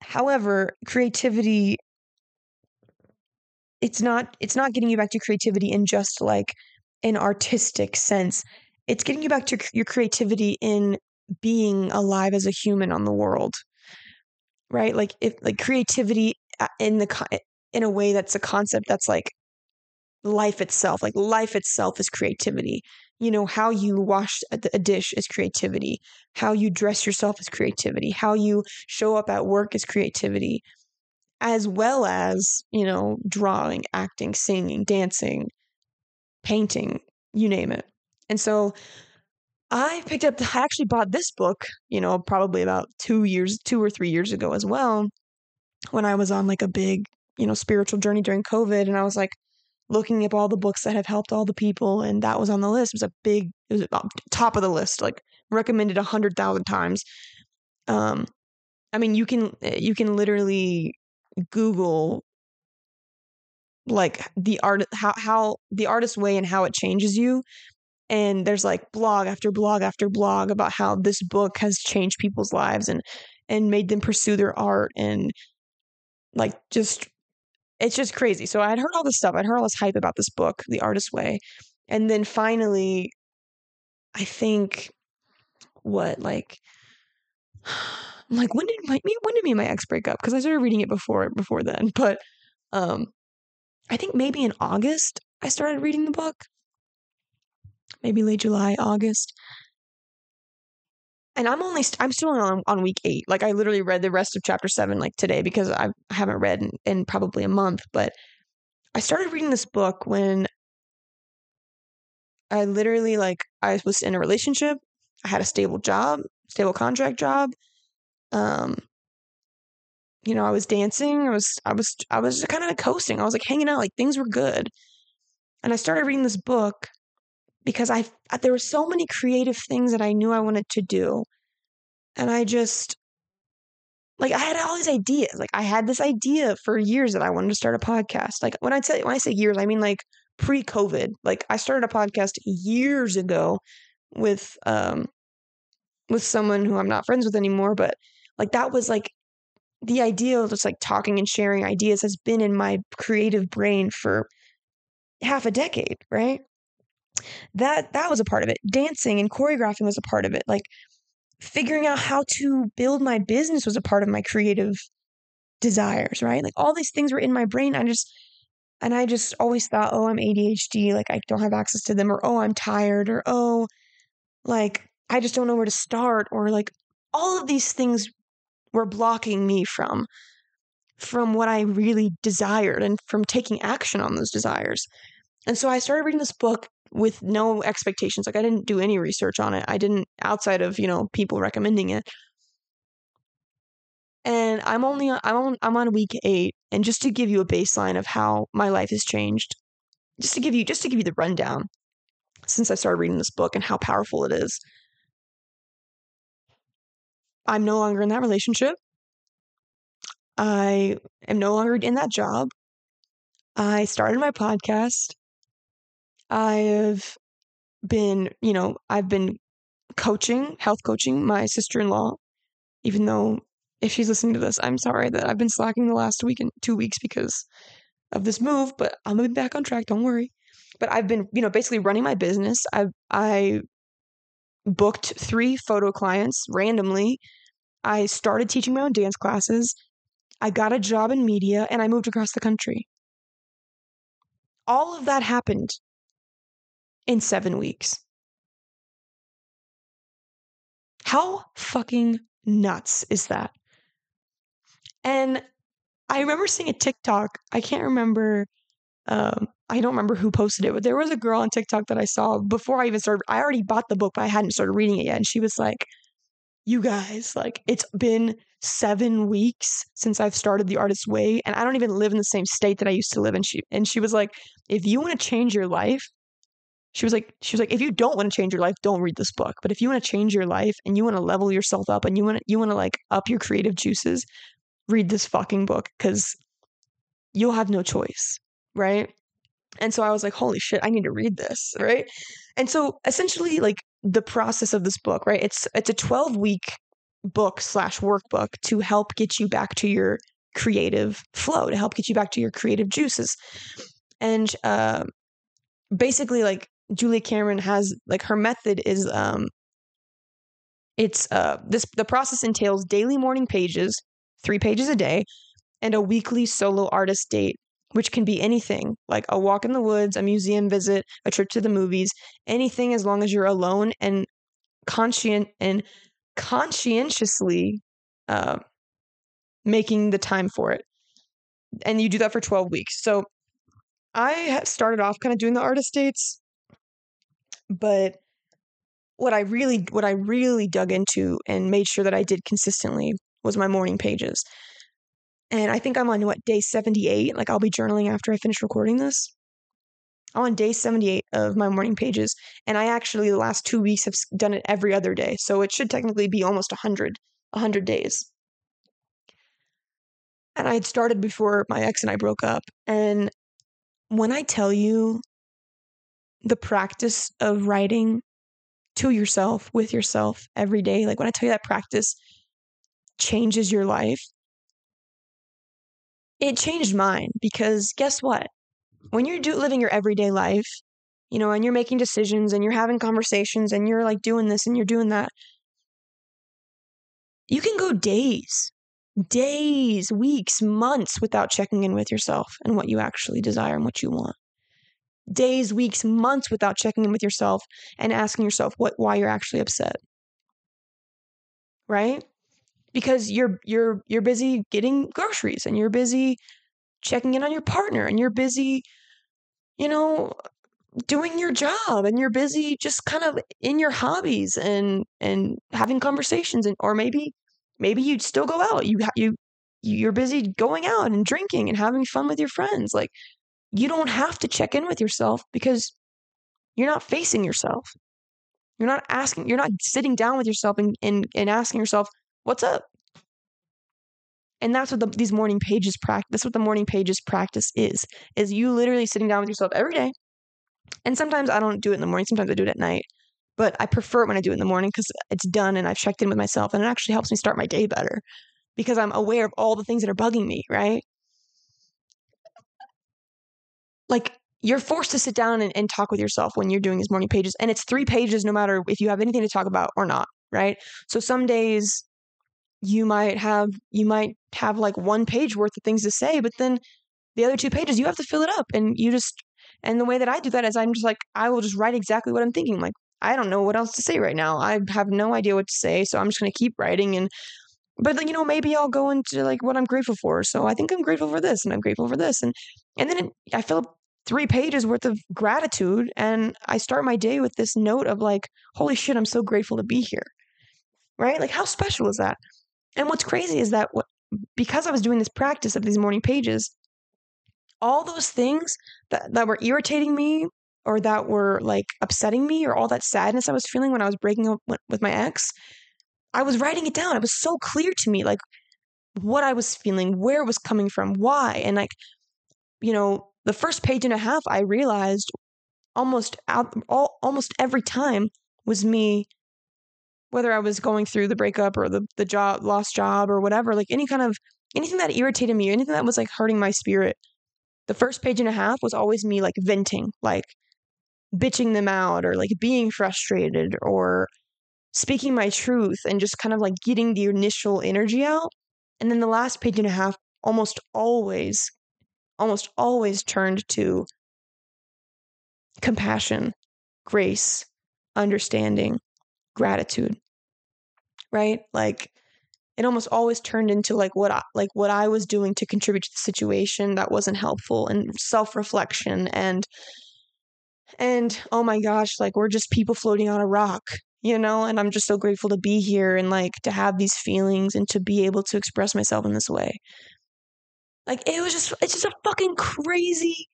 However, creativity it's not it's not getting you back to creativity in just like an artistic sense. It's getting you back to your creativity in being alive as a human on the world. Right? Like if like creativity uh, in the in a way that's a concept that's like life itself. Like life itself is creativity. You know, how you wash a dish is creativity. How you dress yourself is creativity. How you show up at work is creativity. As well as, you know, drawing, acting, singing, dancing, painting, you name it. And so I picked up, I actually bought this book, you know, probably about two years, two or three years ago as well, when I was on like a big, you know, spiritual journey during COVID. And I was like, looking up all the books that have helped all the people, and that was on the list. It was a big, it was top of the list, like recommended a hundred thousand times. Um, I mean, you can you can literally Google like the art how how the artist way and how it changes you and there's like blog after blog after blog about how this book has changed people's lives and and made them pursue their art and like just it's just crazy. So I'd heard all this stuff. I'd heard all this hype about this book, The Artist's Way. And then finally, I think what like I'm like when did my me when did me and my ex break up? Because I started reading it before before then. But um I think maybe in August I started reading the book. Maybe late July, August and I'm only st- I'm still on on week eight. Like I literally read the rest of chapter seven like today because I haven't read in, in probably a month. But I started reading this book when I literally like I was in a relationship. I had a stable job, stable contract job. Um, you know, I was dancing. I was, I was, I was just kind of coasting. I was like hanging out, like things were good. And I started reading this book because I, there were so many creative things that I knew I wanted to do. And I just, like, I had all these ideas. Like, I had this idea for years that I wanted to start a podcast. Like, when I say, when I say years, I mean like pre COVID. Like, I started a podcast years ago with, um, with someone who I'm not friends with anymore, but like that was like the idea of just like talking and sharing ideas has been in my creative brain for half a decade, right? That that was a part of it. Dancing and choreographing was a part of it. Like figuring out how to build my business was a part of my creative desires, right? Like all these things were in my brain. I just and I just always thought, "Oh, I'm ADHD, like I don't have access to them," or "Oh, I'm tired," or "Oh, like I just don't know where to start," or like all of these things were blocking me from from what I really desired and from taking action on those desires. And so I started reading this book with no expectations. Like I didn't do any research on it. I didn't outside of, you know, people recommending it. And I'm only uh, I'm on I'm on week 8 and just to give you a baseline of how my life has changed. Just to give you just to give you the rundown since I started reading this book and how powerful it is. I'm no longer in that relationship. I am no longer in that job. I started my podcast. I've been, you know, I've been coaching, health coaching my sister in law, even though if she's listening to this, I'm sorry that I've been slacking the last week and two weeks because of this move, but I'm gonna be back on track, don't worry. But I've been, you know, basically running my business. I I booked three photo clients randomly. I started teaching my own dance classes. I got a job in media and I moved across the country. All of that happened in seven weeks. How fucking nuts is that? And I remember seeing a TikTok. I can't remember um, I don't remember who posted it, but there was a girl on TikTok that I saw before I even started. I already bought the book, but I hadn't started reading it yet. And she was like, You guys, like, it's been seven weeks since I've started The Artist's Way, and I don't even live in the same state that I used to live in. She and she was like, If you want to change your life, she was like, she was like, if you don't want to change your life, don't read this book. But if you want to change your life and you want to level yourself up and you want to, you want to like up your creative juices, read this fucking book because you'll have no choice, right? And so I was like, holy shit, I need to read this, right? And so essentially, like the process of this book, right? It's it's a 12 week book slash workbook to help get you back to your creative flow, to help get you back to your creative juices. And uh, basically, like Julia Cameron has like her method is um it's uh this the process entails daily morning pages, three pages a day, and a weekly solo artist date which can be anything like a walk in the woods, a museum visit, a trip to the movies, anything as long as you're alone and conscient and conscientiously uh, making the time for it. And you do that for 12 weeks. So I started off kind of doing the artist dates, but what I really what I really dug into and made sure that I did consistently was my morning pages. And I think I'm on what day 78. Like I'll be journaling after I finish recording this. I'm on day 78 of my morning pages. And I actually, the last two weeks, have done it every other day. So it should technically be almost 100, 100 days. And I had started before my ex and I broke up. And when I tell you the practice of writing to yourself, with yourself every day, like when I tell you that practice changes your life, it changed mine because guess what? When you're do- living your everyday life, you know, and you're making decisions and you're having conversations and you're like doing this and you're doing that, you can go days, days, weeks, months without checking in with yourself and what you actually desire and what you want. Days, weeks, months without checking in with yourself and asking yourself what why you're actually upset. Right? because you're you're you're busy getting groceries and you're busy checking in on your partner and you're busy, you know, doing your job and you're busy just kind of in your hobbies and and having conversations and or maybe maybe you still go out you you you're busy going out and drinking and having fun with your friends like you don't have to check in with yourself because you're not facing yourself you're not asking you're not sitting down with yourself and and, and asking yourself what's up and that's what the, these morning pages practice that's what the morning pages practice is is you literally sitting down with yourself every day and sometimes I don't do it in the morning, sometimes I do it at night. But I prefer it when I do it in the morning because it's done and I've checked in with myself and it actually helps me start my day better because I'm aware of all the things that are bugging me, right? Like you're forced to sit down and, and talk with yourself when you're doing these morning pages. And it's three pages no matter if you have anything to talk about or not, right? So some days you might have you might have like one page worth of things to say, but then the other two pages you have to fill it up and you just and the way that I do that is I'm just like, I will just write exactly what I'm thinking. Like, I don't know what else to say right now. I have no idea what to say. So I'm just going to keep writing. And, but you know, maybe I'll go into like what I'm grateful for. So I think I'm grateful for this and I'm grateful for this. And, and then it, I fill up three pages worth of gratitude. And I start my day with this note of like, holy shit, I'm so grateful to be here. Right? Like, how special is that? And what's crazy is that what, because I was doing this practice of these morning pages, all those things that, that were irritating me or that were like upsetting me or all that sadness I was feeling when I was breaking up with my ex, I was writing it down. It was so clear to me, like what I was feeling, where it was coming from, why. And like, you know, the first page and a half, I realized almost out, all, almost every time was me, whether I was going through the breakup or the, the job, lost job or whatever, like any kind of, anything that irritated me, anything that was like hurting my spirit the first page and a half was always me like venting, like bitching them out or like being frustrated or speaking my truth and just kind of like getting the initial energy out. And then the last page and a half almost always, almost always turned to compassion, grace, understanding, gratitude. Right? Like it almost always turned into like what I, like what I was doing to contribute to the situation that wasn't helpful and self-reflection and and oh my gosh like we're just people floating on a rock you know and I'm just so grateful to be here and like to have these feelings and to be able to express myself in this way like it was just it's just a fucking crazy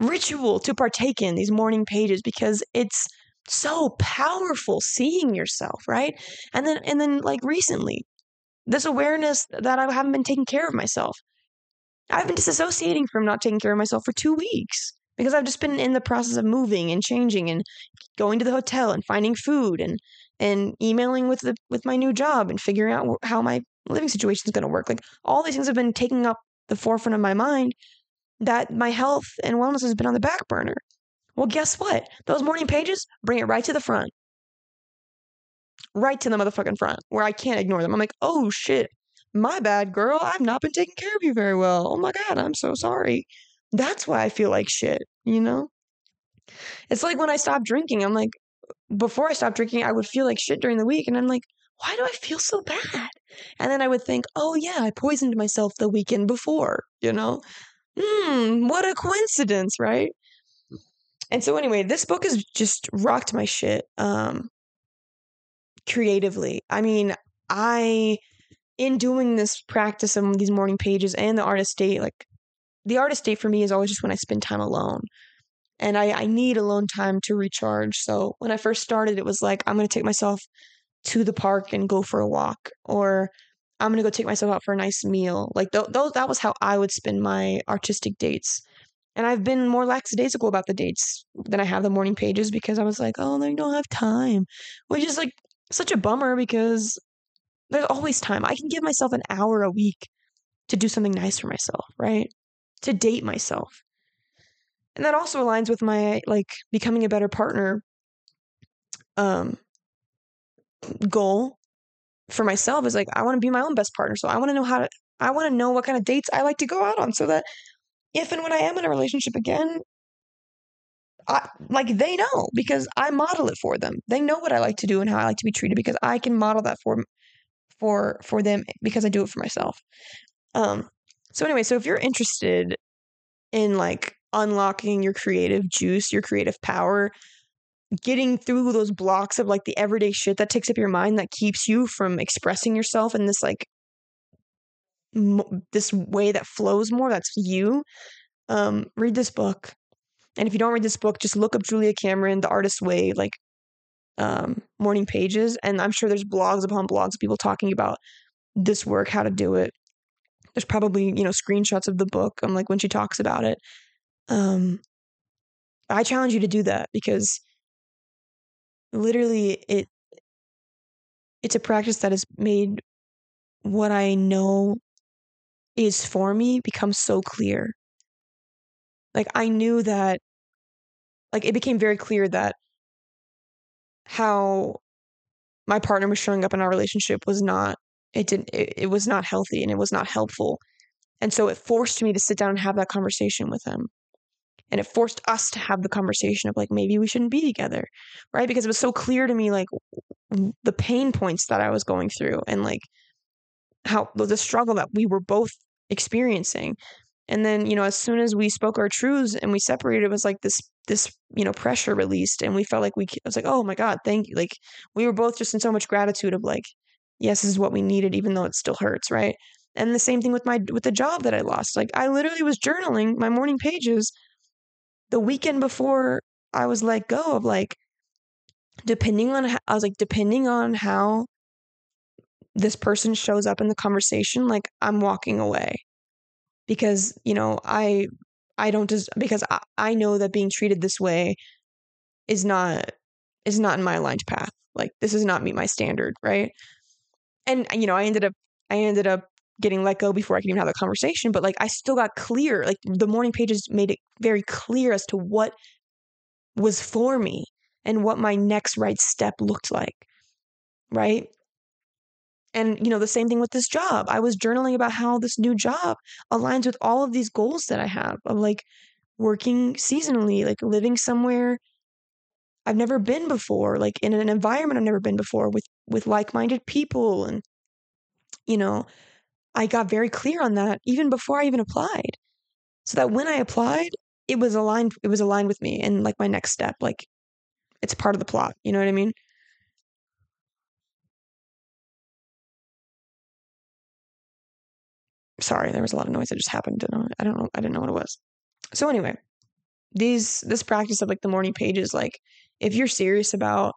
ritual to partake in these morning pages because it's so powerful seeing yourself, right? And then and then like recently, this awareness that I haven't been taking care of myself. I've been disassociating from not taking care of myself for 2 weeks because I've just been in the process of moving and changing and going to the hotel and finding food and and emailing with the with my new job and figuring out how my living situation is going to work. Like all these things have been taking up the forefront of my mind that my health and wellness has been on the back burner. Well, guess what? Those morning pages bring it right to the front. Right to the motherfucking front where I can't ignore them. I'm like, oh shit, my bad, girl. I've not been taking care of you very well. Oh my God, I'm so sorry. That's why I feel like shit, you know? It's like when I stopped drinking, I'm like, before I stopped drinking, I would feel like shit during the week. And I'm like, why do I feel so bad? And then I would think, oh yeah, I poisoned myself the weekend before, you know? Hmm, what a coincidence, right? And so anyway, this book has just rocked my shit um creatively. I mean, I in doing this practice of these morning pages and the artist date, like the artist date for me is always just when I spend time alone. And I, I need alone time to recharge. So when I first started, it was like, I'm going to take myself to the park and go for a walk, or I'm going to go take myself out for a nice meal. Like, th- th- that was how I would spend my artistic dates. And I've been more lackadaisical about the dates than I have the morning pages because I was like, oh, I don't have time, which is like such a bummer because there's always time. I can give myself an hour a week to do something nice for myself, right? To date myself. And that also aligns with my like becoming a better partner um goal for myself is like I want to be my own best partner. So I want to know how to I want to know what kind of dates I like to go out on so that if and when I am in a relationship again, I, like they know because I model it for them. They know what I like to do and how I like to be treated because I can model that for for for them because I do it for myself. Um, So anyway, so if you're interested in like unlocking your creative juice, your creative power, getting through those blocks of like the everyday shit that takes up your mind that keeps you from expressing yourself in this like m- this way that flows more that's you um read this book. And if you don't read this book just look up julia cameron the artist way like um morning pages and i'm sure there's blogs upon blogs of people talking about this work how to do it. There's probably you know screenshots of the book i'm like when she talks about it. Um i challenge you to do that because literally it it's a practice that has made what I know is for me become so clear. Like I knew that like it became very clear that how my partner was showing up in our relationship was not it didn't it, it was not healthy and it was not helpful. And so it forced me to sit down and have that conversation with him and it forced us to have the conversation of like maybe we shouldn't be together right? Because it was so clear to me like the pain points that i was going through and like how the struggle that we were both experiencing. And then you know as soon as we spoke our truths and we separated it was like this this you know pressure released and we felt like we I was like oh my god thank you like we were both just in so much gratitude of like yes this is what we needed even though it still hurts right? And the same thing with my with the job that i lost like i literally was journaling my morning pages the weekend before I was let go of like depending on how, I was like depending on how this person shows up in the conversation like I'm walking away. Because you know I I don't just because I, I know that being treated this way is not is not in my aligned path. Like this is not meet my standard right? And you know I ended up I ended up getting let go before I could even have the conversation. But like I still got clear. Like the morning pages made it very clear as to what was for me and what my next right step looked like. Right. And, you know, the same thing with this job. I was journaling about how this new job aligns with all of these goals that I have of like working seasonally, like living somewhere I've never been before, like in an environment I've never been before with with like-minded people and you know, I got very clear on that even before I even applied. So that when I applied, it was aligned it was aligned with me and like my next step like it's part of the plot, you know what I mean? Sorry, there was a lot of noise that just happened. I don't, I don't know. I didn't know what it was. So anyway, these this practice of like the morning pages like if you're serious about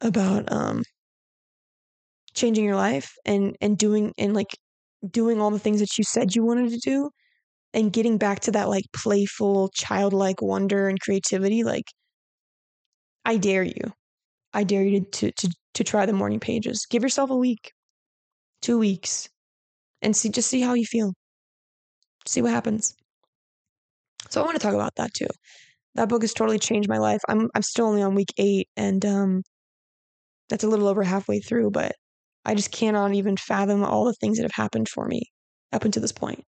about um changing your life and and doing and like doing all the things that you said you wanted to do and getting back to that like playful childlike wonder and creativity like i dare you. I dare you to to to try the morning pages. Give yourself a week two weeks and see just see how you feel. See what happens. So i want to talk about that too. That book has totally changed my life. I'm i'm still only on week eight and um that's a little over halfway through but I just cannot even fathom all the things that have happened for me up until this point.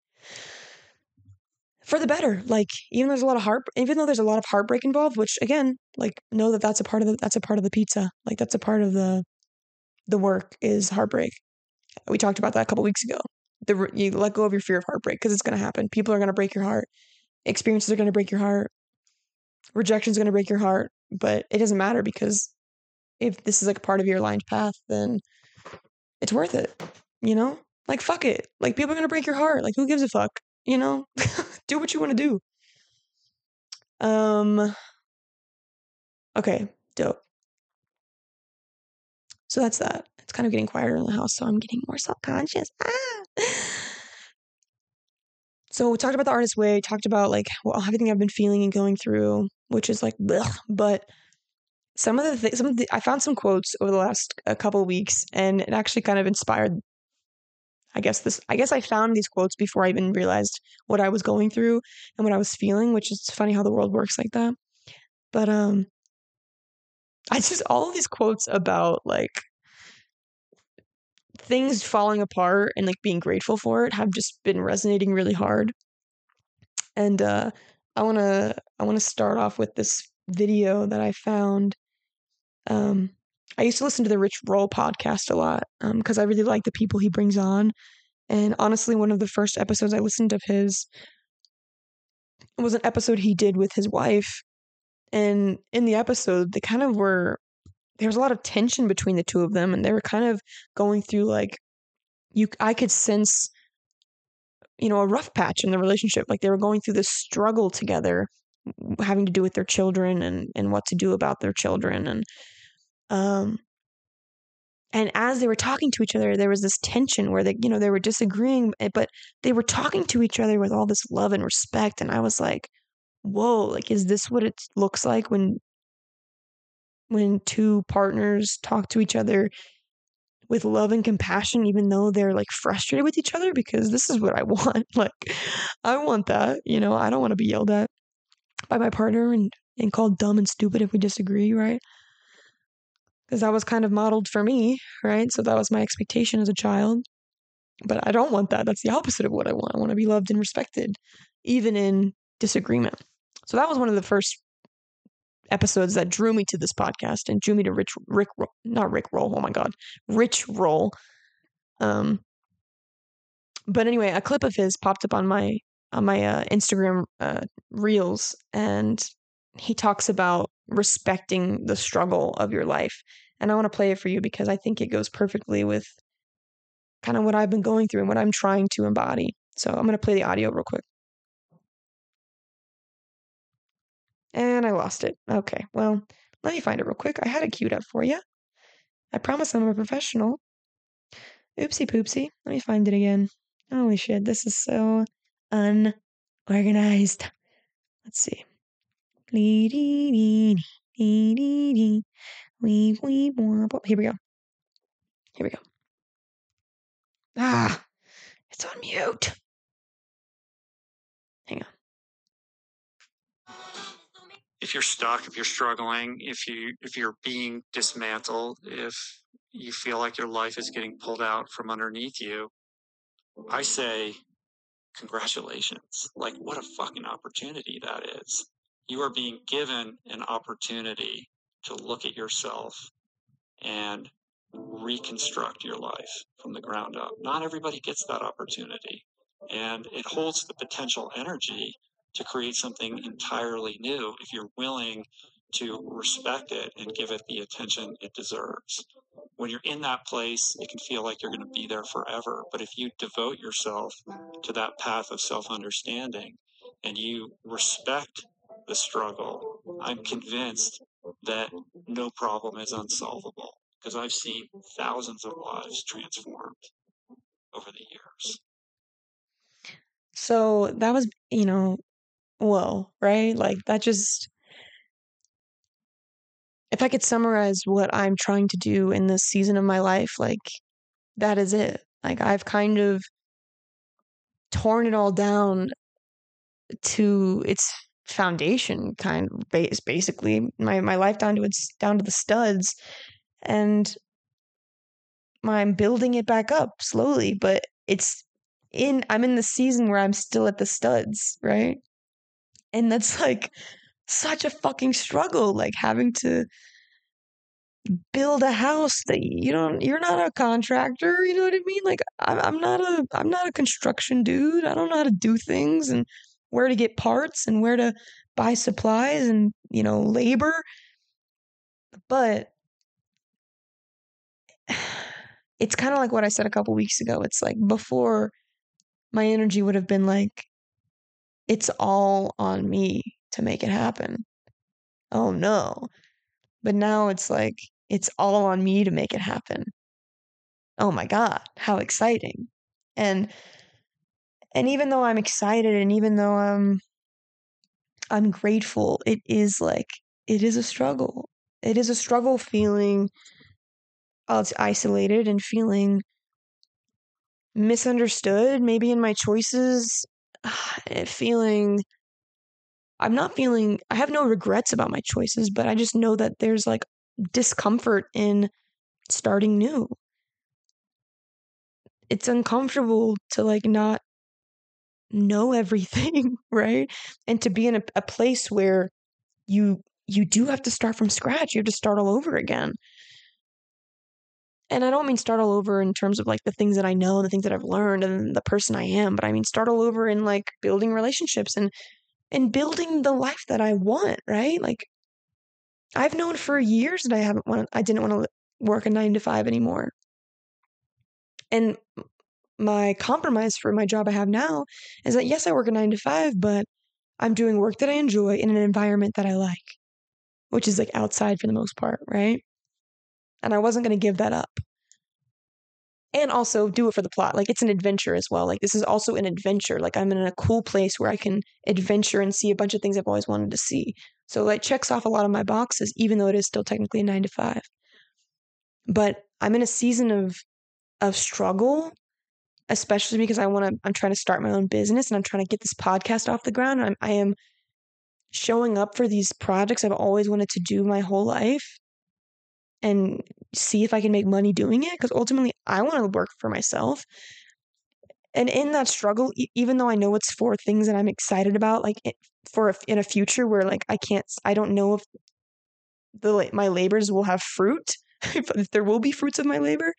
For the better, like even though there's a lot of heart, even though there's a lot of heartbreak involved, which again, like know that that's a part of the that's a part of the pizza, like that's a part of the the work is heartbreak. We talked about that a couple weeks ago. The you let go of your fear of heartbreak because it's going to happen. People are going to break your heart. Experiences are going to break your heart. Rejection is going to break your heart, but it doesn't matter because if this is like a part of your aligned path, then it's worth it. You know? Like fuck it. Like people are gonna break your heart. Like who gives a fuck? You know? do what you want to do. Um Okay, dope. So that's that. It's kind of getting quieter in the house, so I'm getting more self-conscious. Ah! So we talked about the artist way, talked about like well, everything I've been feeling and going through, which is like blech, but some of the things, some of the, I found some quotes over the last a couple weeks, and it actually kind of inspired. I guess this. I guess I found these quotes before I even realized what I was going through and what I was feeling, which is funny how the world works like that. But um, I just all of these quotes about like things falling apart and like being grateful for it have just been resonating really hard. And uh, I wanna I wanna start off with this video that I found um, I used to listen to the Rich Roll podcast a lot because um, I really like the people he brings on. And honestly, one of the first episodes I listened of his was an episode he did with his wife. And in the episode, they kind of were there was a lot of tension between the two of them and they were kind of going through like you I could sense you know a rough patch in the relationship like they were going through this struggle together having to do with their children and and what to do about their children and um and as they were talking to each other there was this tension where they you know they were disagreeing eh, but they were talking to each other with all this love and respect and i was like whoa like is this what it looks like when when two partners talk to each other with love and compassion even though they're like frustrated with each other? Because this is what I want like I want that you know? I don't want to be yelled at by my partner and and called dumb and stupid if we disagree right because that was kind of modeled for me right so that was my expectation as a child but I don't want that that's the opposite of what I want I want to be loved and respected even in disagreement so that was one of the first episodes that drew me to this podcast and drew me to Rich Rick not Rick Roll. Oh my god, Rich Roll. Um, but anyway, a clip of his popped up on my on my uh, Instagram uh, reels, and he talks about respecting the struggle of your life. And I want to play it for you because I think it goes perfectly with kind of what I've been going through and what I'm trying to embody. So I'm going to play the audio real quick. And I lost it. Okay, well, let me find it real quick. I had it queued up for you. I promise I'm a professional. Oopsie poopsie. Let me find it again. Holy shit, this is so unorganized. Let's see. Here we go. Here we go. Ah, it's on mute. Hang on if you're stuck, if you're struggling, if you if you're being dismantled, if you feel like your life is getting pulled out from underneath you, I say congratulations. Like what a fucking opportunity that is. You are being given an opportunity to look at yourself and reconstruct your life from the ground up. Not everybody gets that opportunity. And it holds the potential energy to create something entirely new if you're willing to respect it and give it the attention it deserves. When you're in that place, it can feel like you're going to be there forever. But if you devote yourself to that path of self understanding and you respect the struggle, I'm convinced that no problem is unsolvable because I've seen thousands of lives transformed over the years. So that was, you know, whoa, right? Like that just if I could summarize what I'm trying to do in this season of my life, like that is it. Like I've kind of torn it all down to its foundation kind of base basically my my life down to its down to the studs and I'm building it back up slowly but it's in I'm in the season where I'm still at the studs, right? And that's like such a fucking struggle, like having to build a house that you don't you're not a contractor you know what i mean like i'm not a i'm not a construction dude i don't know how to do things and where to get parts and where to buy supplies and you know labor but it's kind of like what i said a couple weeks ago it's like before my energy would have been like it's all on me to make it happen. Oh no. But now it's like, it's all on me to make it happen. Oh my God, how exciting. And and even though I'm excited and even though I'm I'm grateful, it is like it is a struggle. It is a struggle feeling isolated and feeling misunderstood maybe in my choices feeling I'm not feeling I have no regrets about my choices, but I just know that there's like discomfort in starting new. It's uncomfortable to like not know everything, right? And to be in a, a place where you you do have to start from scratch. You have to start all over again. and I don't mean start all over in terms of like the things that I know, the things that I've learned, and the person I am, but I mean start all over in like building relationships and and building the life that I want, right? Like I've known for years that I haven't want I didn't want to work a 9 to 5 anymore. And my compromise for my job I have now is that yes, I work a 9 to 5, but I'm doing work that I enjoy in an environment that I like, which is like outside for the most part, right? And I wasn't going to give that up. And also do it for the plot. Like it's an adventure as well. Like this is also an adventure. Like I'm in a cool place where I can adventure and see a bunch of things I've always wanted to see. So like checks off a lot of my boxes, even though it is still technically a nine to five. But I'm in a season of of struggle, especially because I want to. I'm trying to start my own business and I'm trying to get this podcast off the ground. I'm, I am showing up for these projects I've always wanted to do my whole life, and see if I can make money doing it. Because ultimately, I want to work for myself. And in that struggle, even though I know it's for things that I'm excited about, like for a, in a future where like I can't, I don't know if the my labors will have fruit, if there will be fruits of my labor,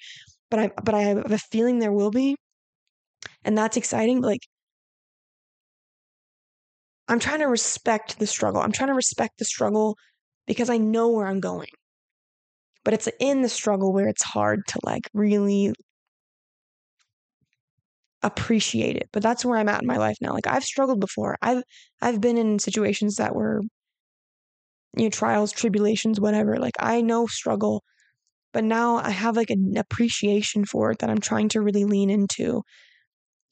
but I but I have a feeling there will be, and that's exciting. Like I'm trying to respect the struggle. I'm trying to respect the struggle because I know where I'm going. But it's in the struggle where it's hard to like really appreciate it. But that's where I'm at in my life now. Like I've struggled before. I've I've been in situations that were you know trials, tribulations, whatever. Like I know struggle, but now I have like an appreciation for it that I'm trying to really lean into.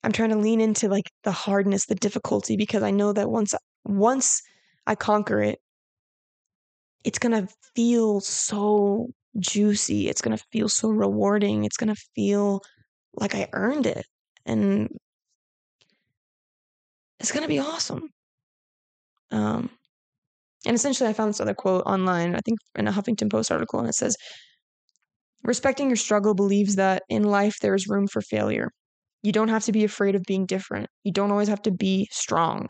I'm trying to lean into like the hardness, the difficulty because I know that once once I conquer it, it's to feel so juicy. It's to feel so rewarding. It's to feel like I earned it and it's to be awesome. Um, and essentially, I found this other quote online, I think in a Huffington Post article, and it says, Respecting your struggle believes that in life there is room for failure. You don't have to be afraid of being different. You don't always have to be strong.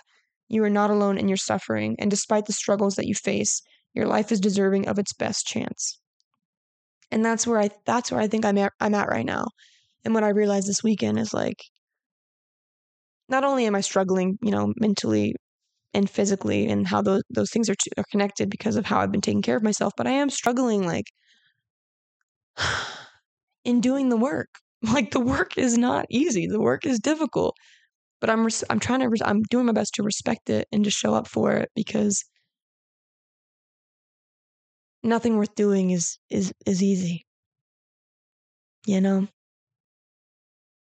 You are not alone in your suffering, and despite the struggles that you face, your life is deserving of its best chance. And that's where I that's where I think I'm at, I'm at right now. And what I realized this weekend is like, not only am I struggling, you know, mentally and physically, and how those those things are, are connected because of how I've been taking care of myself, but I am struggling like in doing the work. Like the work is not easy. The work is difficult, but I'm res- I'm trying to res- I'm doing my best to respect it and to show up for it because nothing worth doing is is is easy. You know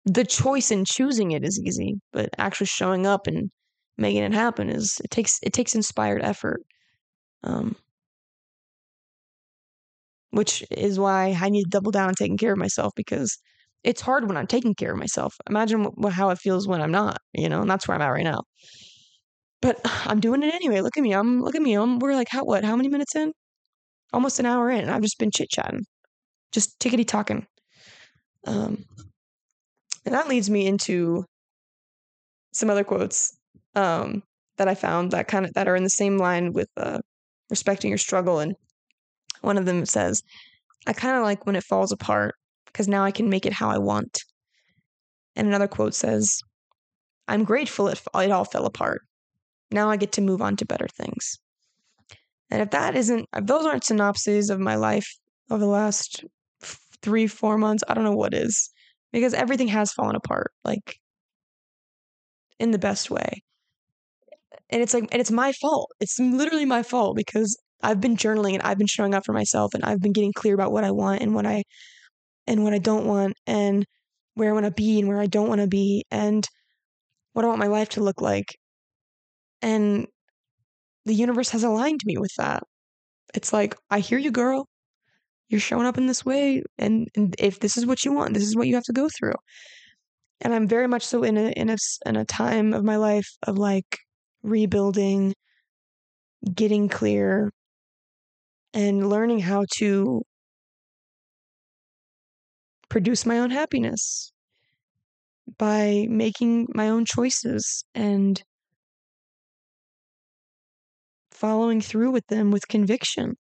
the choice in choosing it is easy, but actually showing up and making it happen is it takes it takes inspired effort. Um, which is why I need to double down on taking care of myself because it's hard when I'm taking care of myself. Imagine what, how it feels when I'm not, you know, and that's where I'm at right now. But I'm doing it anyway. Look at me. I'm look at me. I'm we're like how what? How many minutes in? Almost an hour in, and I've just been chit chatting, just tickety talking. Um, and that leads me into some other quotes um, that I found that kind of that are in the same line with uh, respecting your struggle. And one of them says, "I kind of like when it falls apart because now I can make it how I want." And another quote says, "I'm grateful it, it all fell apart. Now I get to move on to better things." And if that isn't, if those aren't synopses of my life over the last three, four months, I don't know what is because everything has fallen apart, like in the best way. And it's like, and it's my fault. It's literally my fault because I've been journaling and I've been showing up for myself and I've been getting clear about what I want and what I, and what I don't want and where I want to be and where I don't want to be and what I want my life to look like. And the universe has aligned me with that. It's like, I hear you, girl you're showing up in this way and, and if this is what you want this is what you have to go through and i'm very much so in a in a in a time of my life of like rebuilding getting clear and learning how to produce my own happiness by making my own choices and following through with them with conviction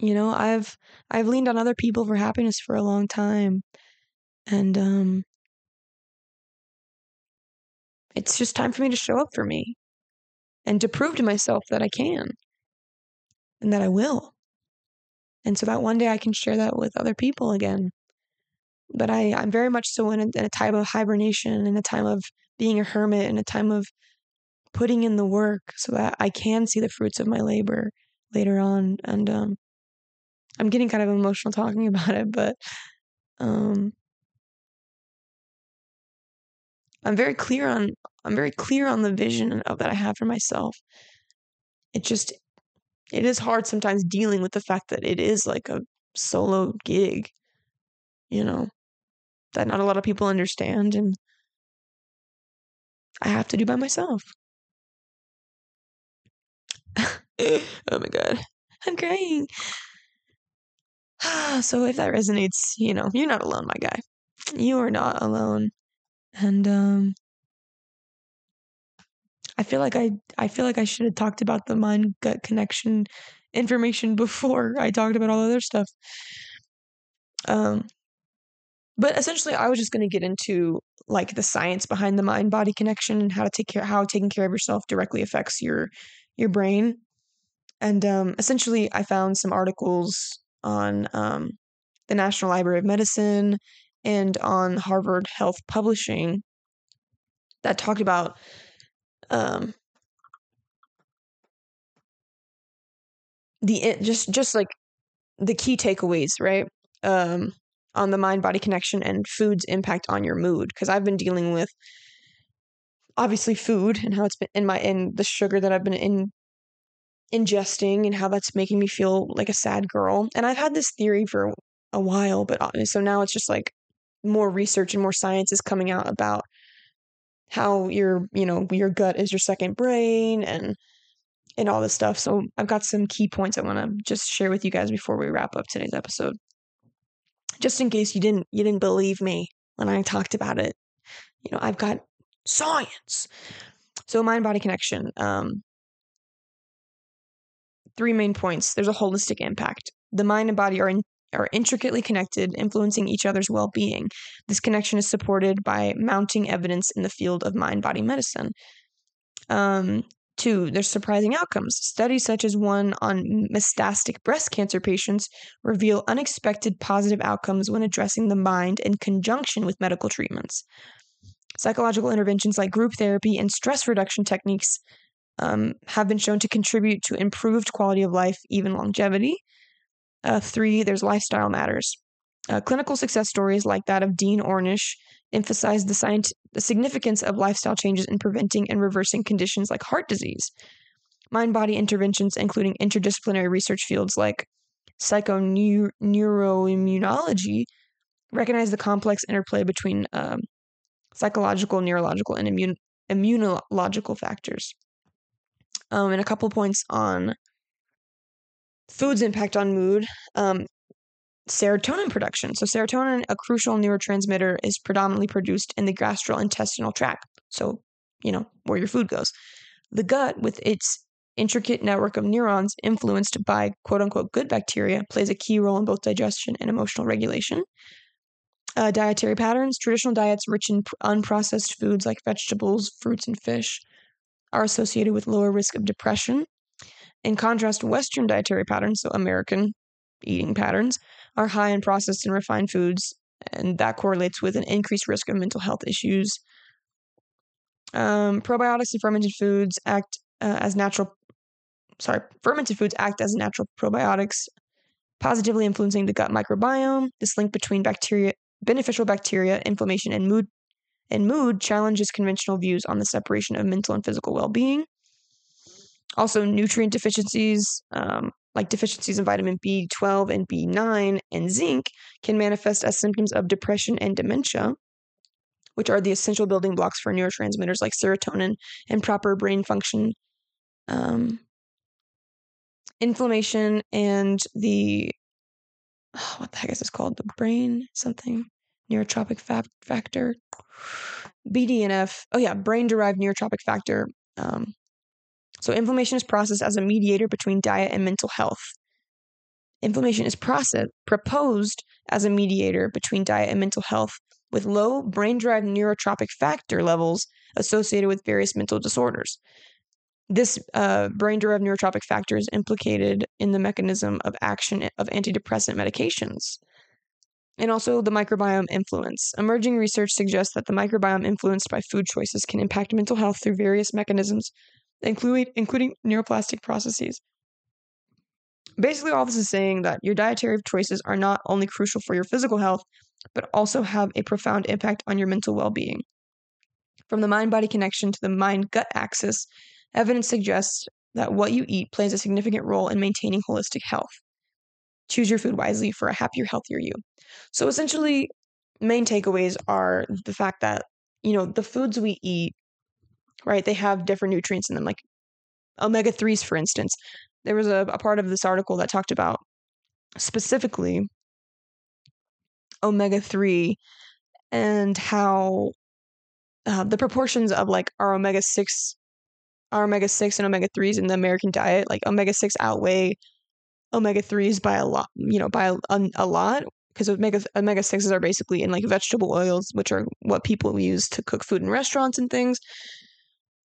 You know, I've I've leaned on other people for happiness for a long time. And um it's just time for me to show up for me and to prove to myself that I can and that I will. And so that one day I can share that with other people again. But I, I'm very much so in a, in a time of hibernation, in a time of being a hermit, in a time of putting in the work so that I can see the fruits of my labor later on. And um, I'm getting kind of emotional talking about it, but um, I'm very clear on I'm very clear on the vision of that I have for myself. It just it is hard sometimes dealing with the fact that it is like a solo gig, you know, that not a lot of people understand and I have to do by myself. oh my god. I'm crying. so if that resonates, you know, you're not alone, my guy. You are not alone. And um I feel like I I feel like I should have talked about the mind gut connection information before I talked about all the other stuff. Um but essentially I was just going to get into like the science behind the mind body connection and how to take care how taking care of yourself directly affects your your brain. And um essentially I found some articles on um the National Library of Medicine and on Harvard Health Publishing that talked about um the just just like the key takeaways right um on the mind body connection and food's impact on your mood because i've been dealing with obviously food and how it's been in my in the sugar that i've been in ingesting and how that's making me feel like a sad girl. And i've had this theory for a while but uh, so now it's just like more research and more science is coming out about how your you know your gut is your second brain and and all this stuff. So i've got some key points i want to just share with you guys before we wrap up today's episode just in case you didn't you didn't believe me when i talked about it you know i've got science so mind body connection um three main points there's a holistic impact the mind and body are in, are intricately connected, influencing each other's well being. This connection is supported by mounting evidence in the field of mind body medicine. Um, two, there's surprising outcomes. Studies such as one on metastatic breast cancer patients reveal unexpected positive outcomes when addressing the mind in conjunction with medical treatments. Psychological interventions like group therapy and stress reduction techniques um, have been shown to contribute to improved quality of life, even longevity. Uh, three, there's lifestyle matters. Uh, clinical success stories like that of Dean Ornish emphasize the, scient- the significance of lifestyle changes in preventing and reversing conditions like heart disease. Mind body interventions, including interdisciplinary research fields like psychoneuroimmunology, recognize the complex interplay between um, psychological, neurological, and immune- immunological factors. Um, and a couple points on food's impact on mood. Um, serotonin production. So, serotonin, a crucial neurotransmitter, is predominantly produced in the gastrointestinal tract. So, you know, where your food goes. The gut, with its intricate network of neurons influenced by quote unquote good bacteria, plays a key role in both digestion and emotional regulation. Uh, dietary patterns. Traditional diets rich in unprocessed foods like vegetables, fruits, and fish are associated with lower risk of depression in contrast, Western dietary patterns, so American eating patterns, are high in processed and refined foods, and that correlates with an increased risk of mental health issues. Um, probiotics and fermented foods act uh, as natural, sorry, fermented foods act as natural probiotics, positively influencing the gut microbiome. This link between bacteria, beneficial bacteria, inflammation, and mood and mood challenges conventional views on the separation of mental and physical well-being. Also, nutrient deficiencies, um, like deficiencies in vitamin B12 and B9 and zinc, can manifest as symptoms of depression and dementia, which are the essential building blocks for neurotransmitters like serotonin and proper brain function. Um, inflammation and the oh, what the heck is this called? The brain something neurotrophic fa- factor, BDNF. Oh yeah, brain derived neurotrophic factor. Um, so, inflammation is processed as a mediator between diet and mental health. Inflammation is process, proposed as a mediator between diet and mental health, with low brain derived neurotrophic factor levels associated with various mental disorders. This uh, brain derived neurotrophic factor is implicated in the mechanism of action of antidepressant medications. And also the microbiome influence. Emerging research suggests that the microbiome influenced by food choices can impact mental health through various mechanisms, including, including neuroplastic processes. Basically, all this is saying that your dietary choices are not only crucial for your physical health, but also have a profound impact on your mental well being. From the mind body connection to the mind gut axis, evidence suggests that what you eat plays a significant role in maintaining holistic health. Choose your food wisely for a happier, healthier you. So, essentially, main takeaways are the fact that, you know, the foods we eat, right, they have different nutrients in them, like omega 3s, for instance. There was a, a part of this article that talked about specifically omega 3 and how uh, the proportions of like our omega 6 our omega 6 and omega 3s in the american diet like omega 6 outweigh omega 3s by a lot you know by a, a lot because omega omega 6s are basically in like vegetable oils which are what people use to cook food in restaurants and things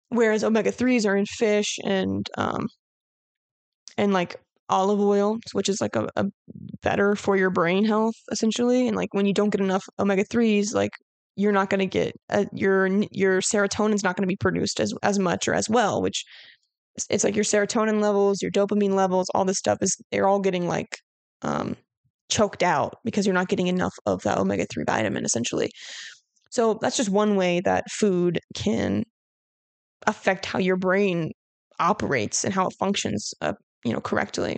whereas omega 3s are in fish and um and like olive oil, which is like a, a better for your brain health essentially. And like when you don't get enough omega threes, like you're not going to get uh, your your serotonin's not going to be produced as as much or as well, which it's like your serotonin levels, your dopamine levels, all this stuff is they're all getting like um, choked out because you're not getting enough of that omega 3 vitamin essentially. So that's just one way that food can affect how your brain operates and how it functions uh, you know correctly.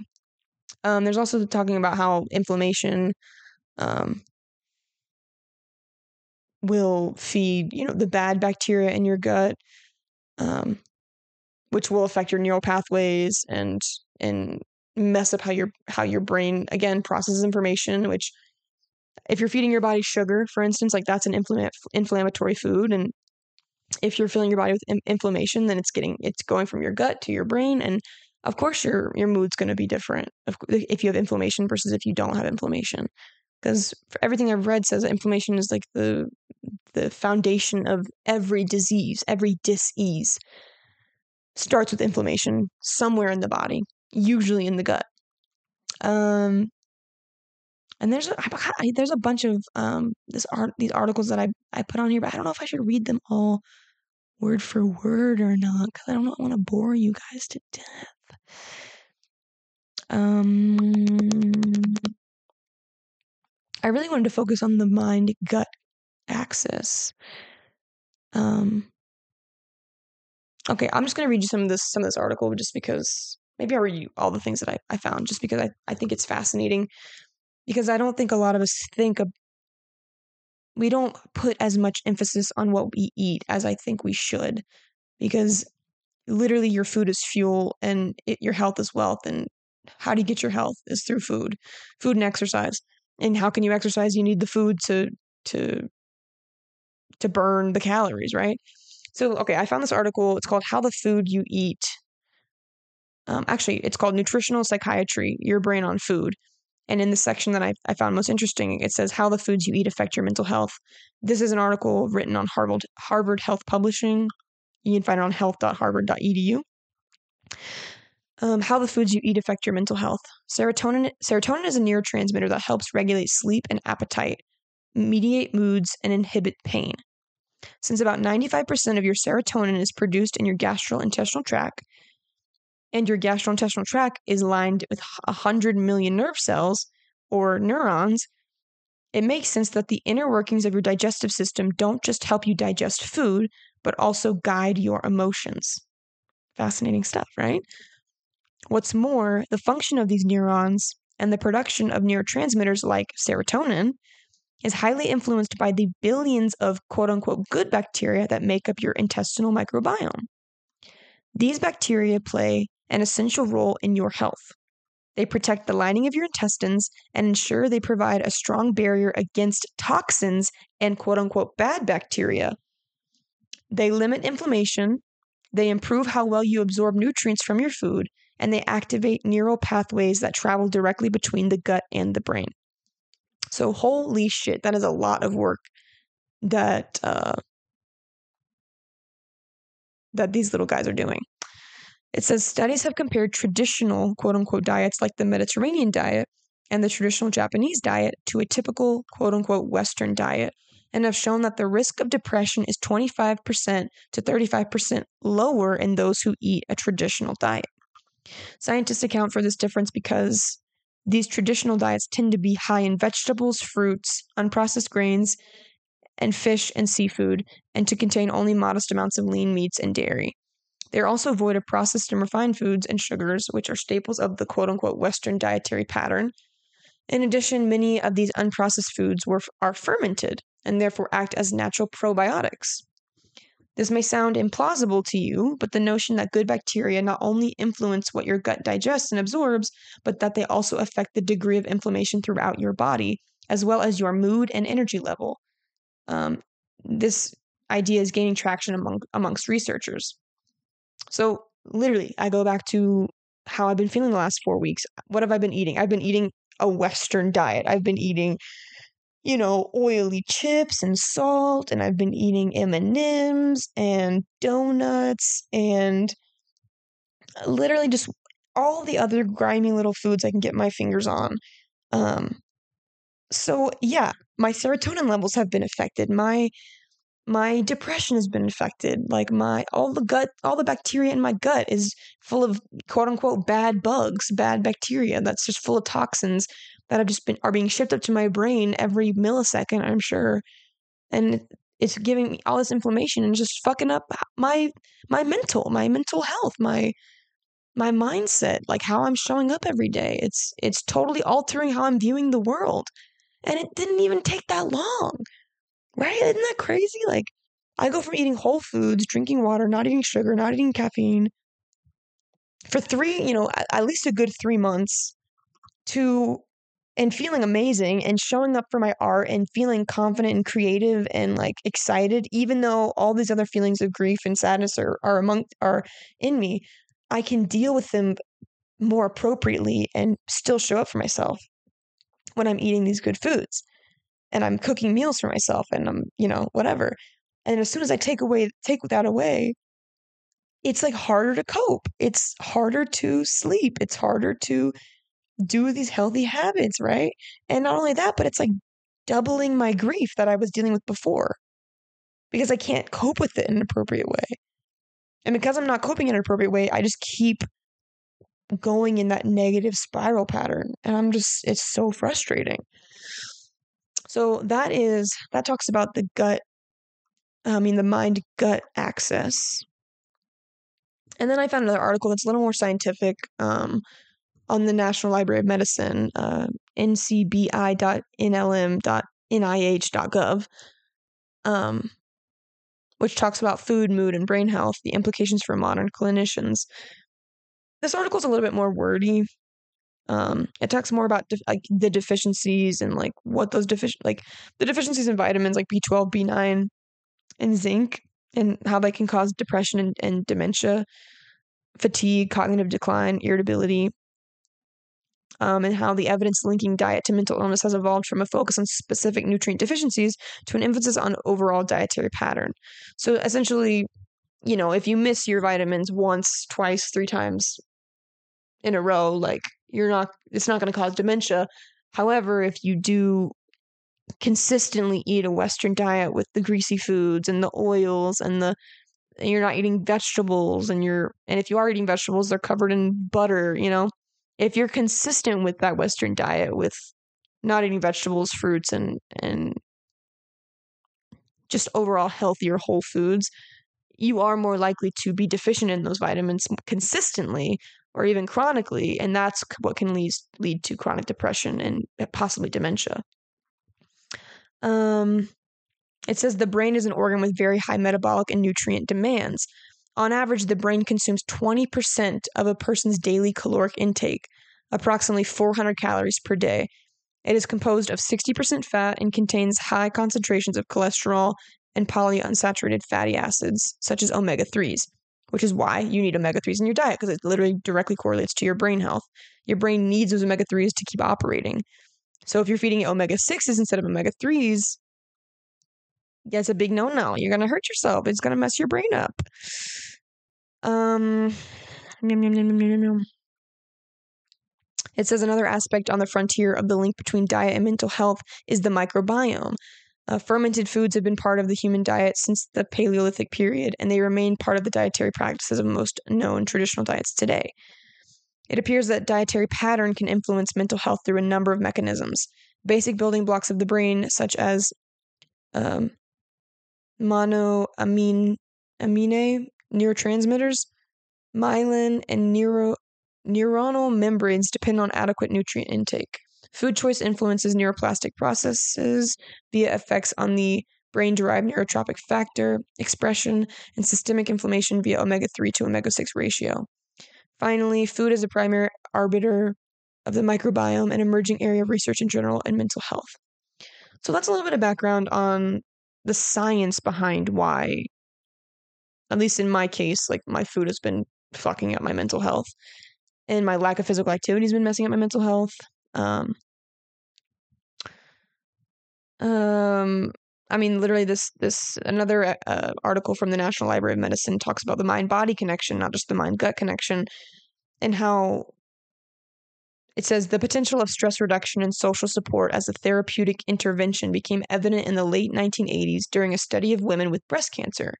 Um, there's also talking about how inflammation um, will feed you know the bad bacteria in your gut, um, which will affect your neural pathways and and mess up how your how your brain again processes information. Which if you're feeding your body sugar, for instance, like that's an infl- inflammatory food, and if you're filling your body with in- inflammation, then it's getting it's going from your gut to your brain, and of course your your mood's going to be different if you have inflammation versus if you don't have inflammation because everything i've read says that inflammation is like the the foundation of every disease every disease starts with inflammation somewhere in the body usually in the gut. Um and there's a, there's a bunch of um this art these articles that I I put on here, but I don't know if I should read them all word for word or not because I don't want to bore you guys to death. Um, I really wanted to focus on the mind gut axis. Um, okay, I'm just gonna read you some of this some of this article just because maybe I'll read you all the things that I, I found just because I, I think it's fascinating because I don't think a lot of us think we don't put as much emphasis on what we eat as I think we should because literally your food is fuel and it, your health is wealth and how do you get your health is through food food and exercise. And how can you exercise? You need the food to to to burn the calories right? So okay i found this article it's called how the food you eat um, actually it's called nutritional psychiatry your brain on food and in the section that I, I found most interesting it says how the foods you eat affect your mental health this is an article written on harvard harvard health publishing you can find it on health.harvard.edu. Um, how the foods you eat affect your mental health. Serotonin serotonin is a neurotransmitter that helps regulate sleep and appetite, mediate moods, and inhibit pain. Since about 95% of your serotonin is produced in your gastrointestinal tract, and your gastrointestinal tract is lined with 100 million nerve cells or neurons, it makes sense that the inner workings of your digestive system don't just help you digest food, but also guide your emotions. Fascinating stuff, right? What's more, the function of these neurons and the production of neurotransmitters like serotonin is highly influenced by the billions of quote unquote good bacteria that make up your intestinal microbiome. These bacteria play an essential role in your health. They protect the lining of your intestines and ensure they provide a strong barrier against toxins and quote unquote bad bacteria they limit inflammation, they improve how well you absorb nutrients from your food, and they activate neural pathways that travel directly between the gut and the brain. So, holy shit, that is a lot of work that uh, that these little guys are doing. It says studies have compared traditional quote unquote diets like the Mediterranean diet and the traditional Japanese diet to a typical quote unquote Western diet and have shown that the risk of depression is 25% to 35% lower in those who eat a traditional diet. Scientists account for this difference because these traditional diets tend to be high in vegetables, fruits, unprocessed grains, and fish and seafood, and to contain only modest amounts of lean meats and dairy. They are also void of processed and refined foods and sugars, which are staples of the quote unquote Western dietary pattern. In addition, many of these unprocessed foods were, are fermented and therefore act as natural probiotics. This may sound implausible to you, but the notion that good bacteria not only influence what your gut digests and absorbs, but that they also affect the degree of inflammation throughout your body, as well as your mood and energy level. Um, this idea is gaining traction among amongst researchers. So literally, I go back to how I've been feeling the last four weeks. What have I been eating? I've been eating a Western diet. I've been eating, you know, oily chips and salt, and I've been eating M and M's and donuts and literally just all the other grimy little foods I can get my fingers on. Um, so yeah, my serotonin levels have been affected. My my depression has been affected. Like my all the gut, all the bacteria in my gut is full of quote unquote bad bugs, bad bacteria that's just full of toxins that have just been are being shipped up to my brain every millisecond, I'm sure. And it's giving me all this inflammation and just fucking up my my mental, my mental health, my my mindset, like how I'm showing up every day. It's it's totally altering how I'm viewing the world. And it didn't even take that long. Right? Isn't that crazy? Like, I go from eating whole foods, drinking water, not eating sugar, not eating caffeine for three, you know, at least a good three months to and feeling amazing and showing up for my art and feeling confident and creative and like excited, even though all these other feelings of grief and sadness are, are among are in me, I can deal with them more appropriately and still show up for myself when I'm eating these good foods and I'm cooking meals for myself and I'm, you know, whatever. And as soon as I take away take that away, it's like harder to cope. It's harder to sleep. It's harder to do these healthy habits, right? And not only that, but it's like doubling my grief that I was dealing with before because I can't cope with it in an appropriate way. And because I'm not coping in an appropriate way, I just keep going in that negative spiral pattern. And I'm just, it's so frustrating. So that is that talks about the gut I mean the mind gut axis. And then I found another article that's a little more scientific um, on the National Library of Medicine, uh, ncbi.nlm.nih.gov, um, which talks about food, mood, and brain health, the implications for modern clinicians. This article is a little bit more wordy, um, it talks more about def- like the deficiencies and like what those deficient like the deficiencies in vitamins like B12, B9, and zinc, and how they can cause depression and, and dementia, fatigue, cognitive decline, irritability. Um, and how the evidence linking diet to mental illness has evolved from a focus on specific nutrient deficiencies to an emphasis on overall dietary pattern. So essentially, you know, if you miss your vitamins once, twice, three times in a row, like you're not it's not going to cause dementia. However, if you do consistently eat a western diet with the greasy foods and the oils and the and you're not eating vegetables and you're and if you are eating vegetables they're covered in butter, you know. If you're consistent with that western diet with not eating vegetables, fruits and and just overall healthier whole foods, you are more likely to be deficient in those vitamins consistently or even chronically, and that's what can lead lead to chronic depression and possibly dementia. Um, it says the brain is an organ with very high metabolic and nutrient demands. On average, the brain consumes 20% of a person's daily caloric intake, approximately 400 calories per day. It is composed of 60% fat and contains high concentrations of cholesterol and polyunsaturated fatty acids, such as omega 3s. Which is why you need omega 3s in your diet because it literally directly correlates to your brain health. Your brain needs those omega 3s to keep operating. So if you're feeding it omega 6s instead of omega 3s, that's a big no no. You're going to hurt yourself. It's going to mess your brain up. Um, it says another aspect on the frontier of the link between diet and mental health is the microbiome. Uh, fermented foods have been part of the human diet since the Paleolithic period, and they remain part of the dietary practices of most known traditional diets today. It appears that dietary pattern can influence mental health through a number of mechanisms. Basic building blocks of the brain, such as um, monoamine amine neurotransmitters, myelin, and neuro, neuronal membranes, depend on adequate nutrient intake. Food choice influences neuroplastic processes via effects on the brain derived neurotrophic factor expression and systemic inflammation via omega 3 to omega 6 ratio. Finally, food is a primary arbiter of the microbiome, an emerging area of research in general and mental health. So that's a little bit of background on the science behind why, at least in my case, like my food has been fucking up my mental health. And my lack of physical activity has been messing up my mental health. Um, um, I mean, literally, this this another uh, uh, article from the National Library of Medicine talks about the mind body connection, not just the mind gut connection, and how it says the potential of stress reduction and social support as a therapeutic intervention became evident in the late 1980s during a study of women with breast cancer.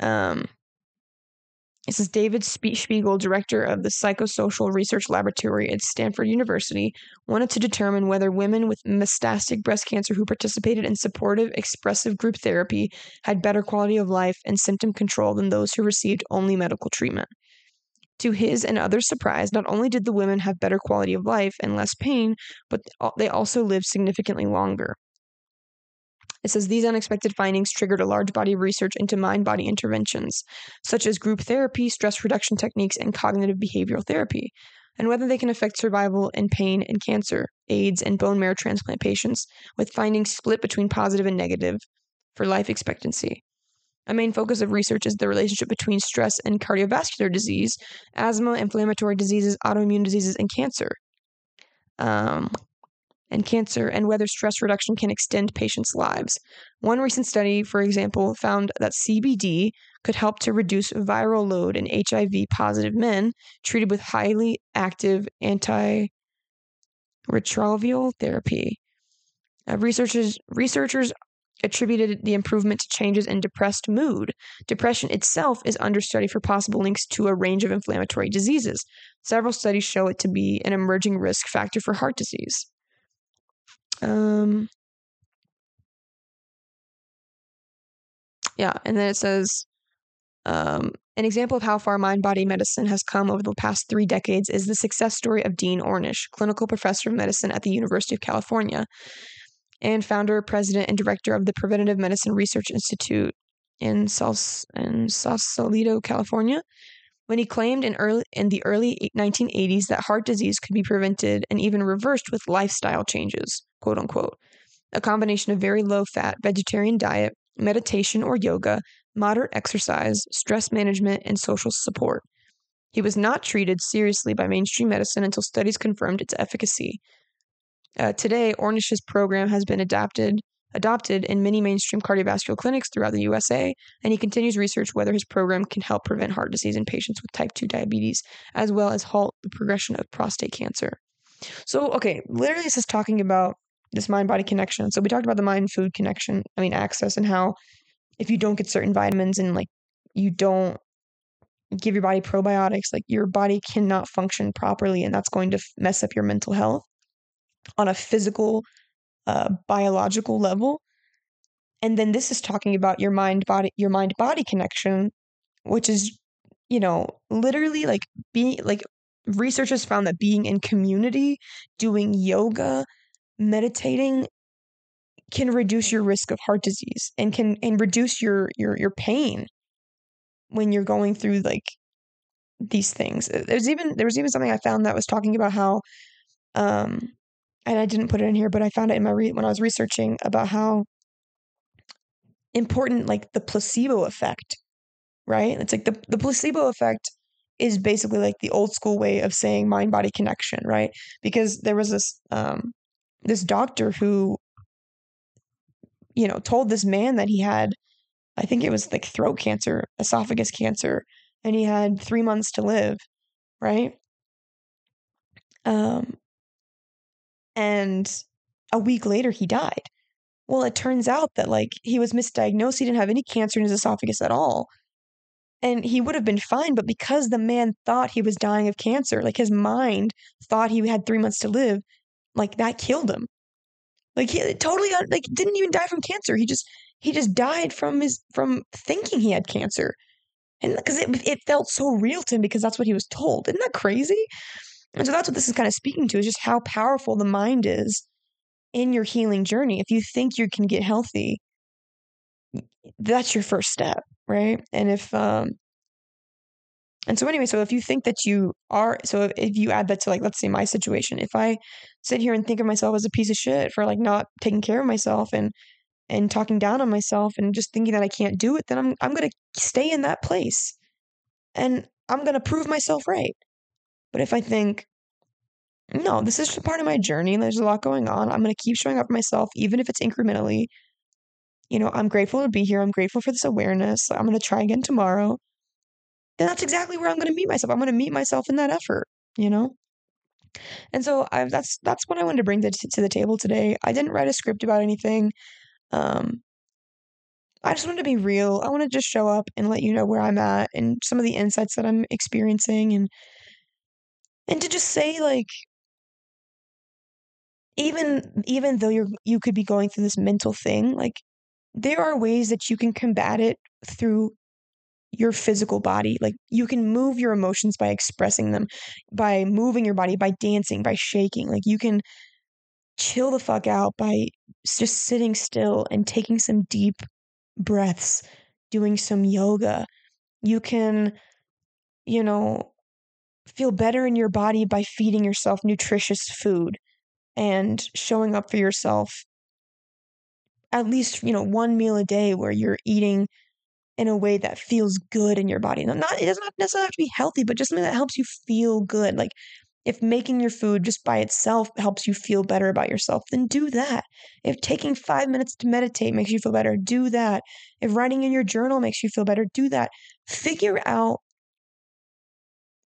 Um, this is David Spiegel, director of the Psychosocial Research Laboratory at Stanford University, wanted to determine whether women with metastatic breast cancer who participated in supportive, expressive group therapy had better quality of life and symptom control than those who received only medical treatment. To his and others' surprise, not only did the women have better quality of life and less pain, but they also lived significantly longer. It says these unexpected findings triggered a large body of research into mind body interventions, such as group therapy, stress reduction techniques, and cognitive behavioral therapy, and whether they can affect survival and pain in cancer, AIDS, and bone marrow transplant patients, with findings split between positive and negative for life expectancy. A main focus of research is the relationship between stress and cardiovascular disease, asthma, inflammatory diseases, autoimmune diseases, and cancer. Um, and cancer and whether stress reduction can extend patients' lives. One recent study, for example, found that CBD could help to reduce viral load in HIV positive men treated with highly active antiretroviral therapy. Uh, researchers researchers attributed the improvement to changes in depressed mood. Depression itself is under study for possible links to a range of inflammatory diseases. Several studies show it to be an emerging risk factor for heart disease. Um, yeah, and then it says um, an example of how far mind body medicine has come over the past three decades is the success story of Dean Ornish, clinical professor of medicine at the University of California and founder, president, and director of the Preventive Medicine Research Institute in, Saus- in Sausalito, California when he claimed in early in the early 1980s that heart disease could be prevented and even reversed with lifestyle changes, quote unquote. A combination of very low fat vegetarian diet, meditation or yoga, moderate exercise, stress management, and social support. He was not treated seriously by mainstream medicine until studies confirmed its efficacy. Uh, today, Ornish's program has been adapted adopted in many mainstream cardiovascular clinics throughout the USA, and he continues research whether his program can help prevent heart disease in patients with type 2 diabetes, as well as halt the progression of prostate cancer. So, okay, literally, this is talking about this mind body connection. So, we talked about the mind food connection, I mean, access, and how if you don't get certain vitamins and like you don't give your body probiotics, like your body cannot function properly, and that's going to mess up your mental health on a physical uh, biological level. And then this is talking about your mind body your mind body connection, which is, you know, literally like being like researchers found that being in community, doing yoga, meditating can reduce your risk of heart disease and can and reduce your your your pain when you're going through like these things. There's even there was even something I found that was talking about how um and I didn't put it in here, but I found it in my re- when I was researching about how important like the placebo effect right? It's like the, the placebo effect is basically like the old school way of saying mind body connection, right? Because there was this um this doctor who you know told this man that he had I think it was like throat cancer, esophagus cancer, and he had 3 months to live, right? Um and a week later he died. Well, it turns out that like he was misdiagnosed, he didn't have any cancer in his esophagus at all and he would have been fine but because the man thought he was dying of cancer like his mind thought he had three months to live like that killed him. Like he totally like didn't even die from cancer. He just he just died from his from thinking he had cancer. And because it, it felt so real to him because that's what he was told. Isn't that crazy? And so that's what this is kind of speaking to is just how powerful the mind is in your healing journey. If you think you can get healthy that's your first step right? And if um and so anyway, so if you think that you are so if, if you add that to like let's say my situation, if I sit here and think of myself as a piece of shit for like not taking care of myself and and talking down on myself and just thinking that I can't do it, then I'm I'm to stay in that place. And I'm to prove myself right. But if I think no, this is just part of my journey and there's a lot going on, I'm to keep showing up for myself even if it's incrementally you know, I'm grateful to be here. I'm grateful for this awareness. I'm to try again tomorrow. And that's exactly where I'm to meet myself. I'm to meet myself in that effort, you know? And so I, that's that's what I wanted to bring to, to the table today. I didn't write a script about anything. Um, I just wanted to be real. I want to just show up and let you know where I'm at and some of the insights that I'm experiencing and and to just say like even even though you're you could be going through this mental thing, like there are ways that you can combat it through your physical body. Like you can move your emotions by expressing them, by moving your body, by dancing, by shaking. Like you can chill the fuck out by just sitting still and taking some deep breaths, doing some yoga. You can, you know, feel better in your body by feeding yourself nutritious food and showing up for yourself at least, you know, one meal a day where you're eating in a way that feels good in your body. Not, it does not necessarily have to be healthy, but just something that helps you feel good. Like if making your food just by itself helps you feel better about yourself, then do that. If taking five minutes to meditate makes you feel better, do that. If writing in your journal makes you feel better, do that. Figure out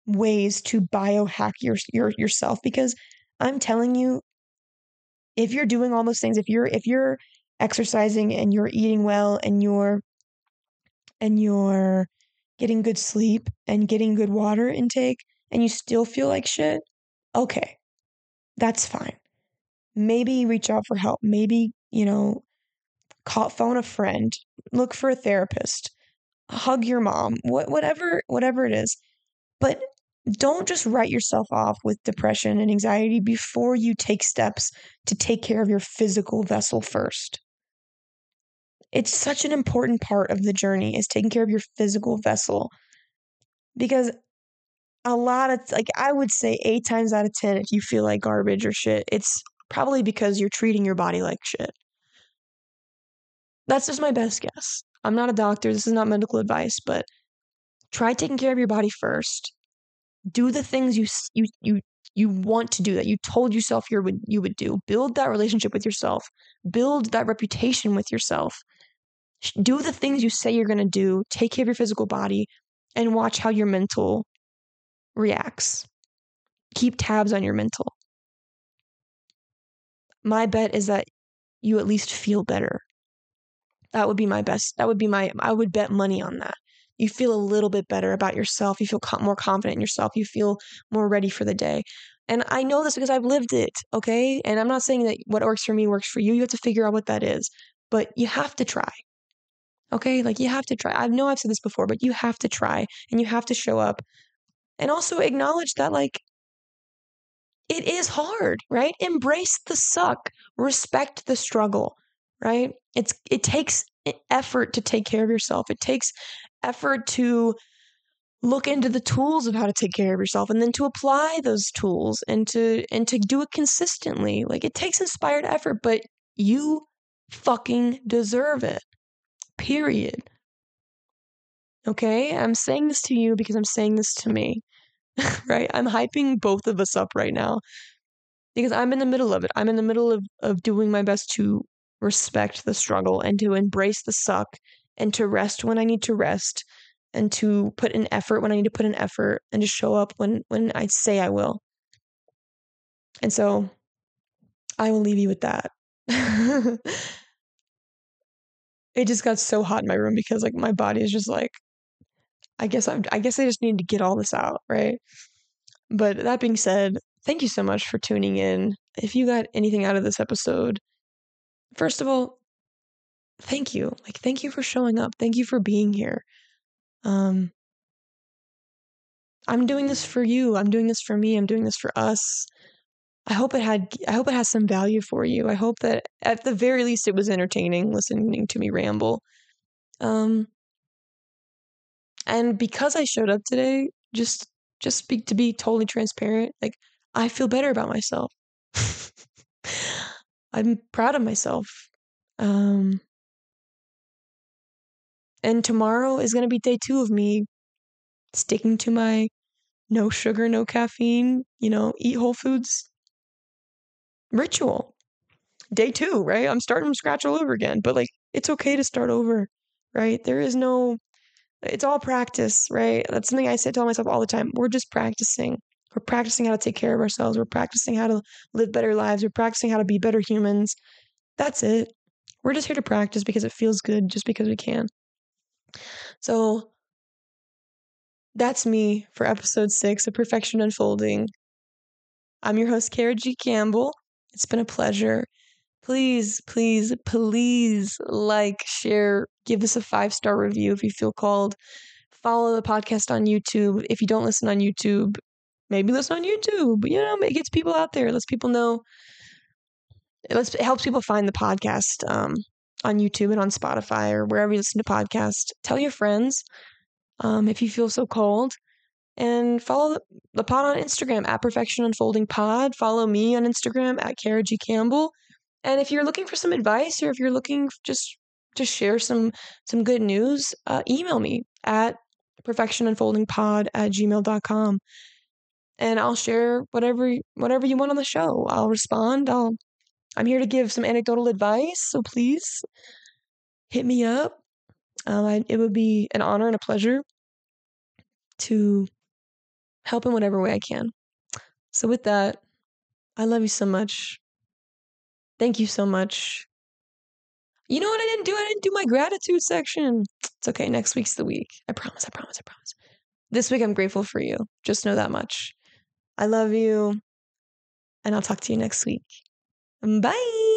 ways to biohack your, your yourself because I'm telling you, if you're doing all those things, if you're if you're exercising and you're eating well and you're and you're getting good sleep and getting good water intake and you still feel like shit, okay. That's fine. Maybe reach out for help. Maybe, you know, call phone a friend, look for a therapist, hug your mom, what whatever whatever it is. But don't just write yourself off with depression and anxiety before you take steps to take care of your physical vessel first. It's such an important part of the journey is taking care of your physical vessel. Because a lot of like I would say 8 times out of 10 if you feel like garbage or shit, it's probably because you're treating your body like shit. That's just my best guess. I'm not a doctor, this is not medical advice, but try taking care of your body first. Do the things you you you you want to do that you told yourself you would you would do. Build that relationship with yourself. Build that reputation with yourself do the things you say you're going to do, take care of your physical body, and watch how your mental reacts. Keep tabs on your mental. My bet is that you at least feel better. That would be my best. That would be my, I would bet money on that. You feel a little bit better about yourself. You feel more confident in yourself. You feel more ready for the day. And I know this because I've lived it, okay? And I'm not saying that what works for me works for you. You have to figure out what that is. But you have to try. Okay, like you have to try. I know I've said this before, but you have to try and you have to show up. And also acknowledge that, like, it is hard, right? Embrace the suck, respect the struggle, right? It's it takes effort to take care of yourself. It takes effort to look into the tools of how to take care of yourself and then to apply those tools and to and to do it consistently. Like it takes inspired effort, but you fucking deserve it period. Okay? I'm saying this to you because I'm saying this to me. right? I'm hyping both of us up right now because I'm in the middle of it. I'm in the middle of, of doing my best to respect the struggle and to embrace the suck and to rest when I need to rest and to put in effort when I need to put in effort and to show up when when I say I will. And so I will leave you with that. it just got so hot in my room because like my body is just like I guess I'm I guess I just need to get all this out, right? But that being said, thank you so much for tuning in. If you got anything out of this episode, first of all, thank you. Like thank you for showing up. Thank you for being here. Um I'm doing this for you. I'm doing this for me. I'm doing this for us. I hope it had I hope it has some value for you. I hope that at the very least it was entertaining listening to me ramble. Um and because I showed up today, just just speak to be totally transparent, like I feel better about myself. I'm proud of myself. Um and tomorrow is going to be day 2 of me sticking to my no sugar, no caffeine, you know, eat whole foods ritual. Day two, right? I'm starting from scratch all over again, but like it's okay to start over, right? There is no, it's all practice, right? That's something I say tell myself all the time. We're just practicing. We're practicing how to take care of ourselves. We're practicing how to live better lives. We're practicing how to be better humans. That's it. We're just here to practice because it feels good, just because we can. So that's me for episode six of Perfection Unfolding. I'm your host, Cara G. Campbell. It's been a pleasure. Please, please, please like, share, give us a five star review if you feel called. Follow the podcast on YouTube. If you don't listen on YouTube, maybe listen on YouTube. You know, it gets people out there. It lets people know. It, lets, it helps people find the podcast um, on YouTube and on Spotify or wherever you listen to podcasts. Tell your friends um, if you feel so called and follow the pod on Instagram at Perfection Unfolding Pod. Follow me on Instagram at Cara G Campbell. And if you're looking for some advice or if you're looking just to share some some good news, uh, email me at perfectionunfoldingpod at gmail.com. And I'll share whatever whatever you want on the show. I'll respond. I'll I'm here to give some anecdotal advice, so please hit me up. Um, I, it would be an honor and a pleasure to help in whatever way I can. So, with that, I love you so much. Thank you so much. You know what I didn't do? I didn't do my gratitude section. It's okay. Next week's the week. I promise. I promise. I promise. This week, I'm grateful for you. Just know that much. I love you. And I'll talk to you next week. Bye.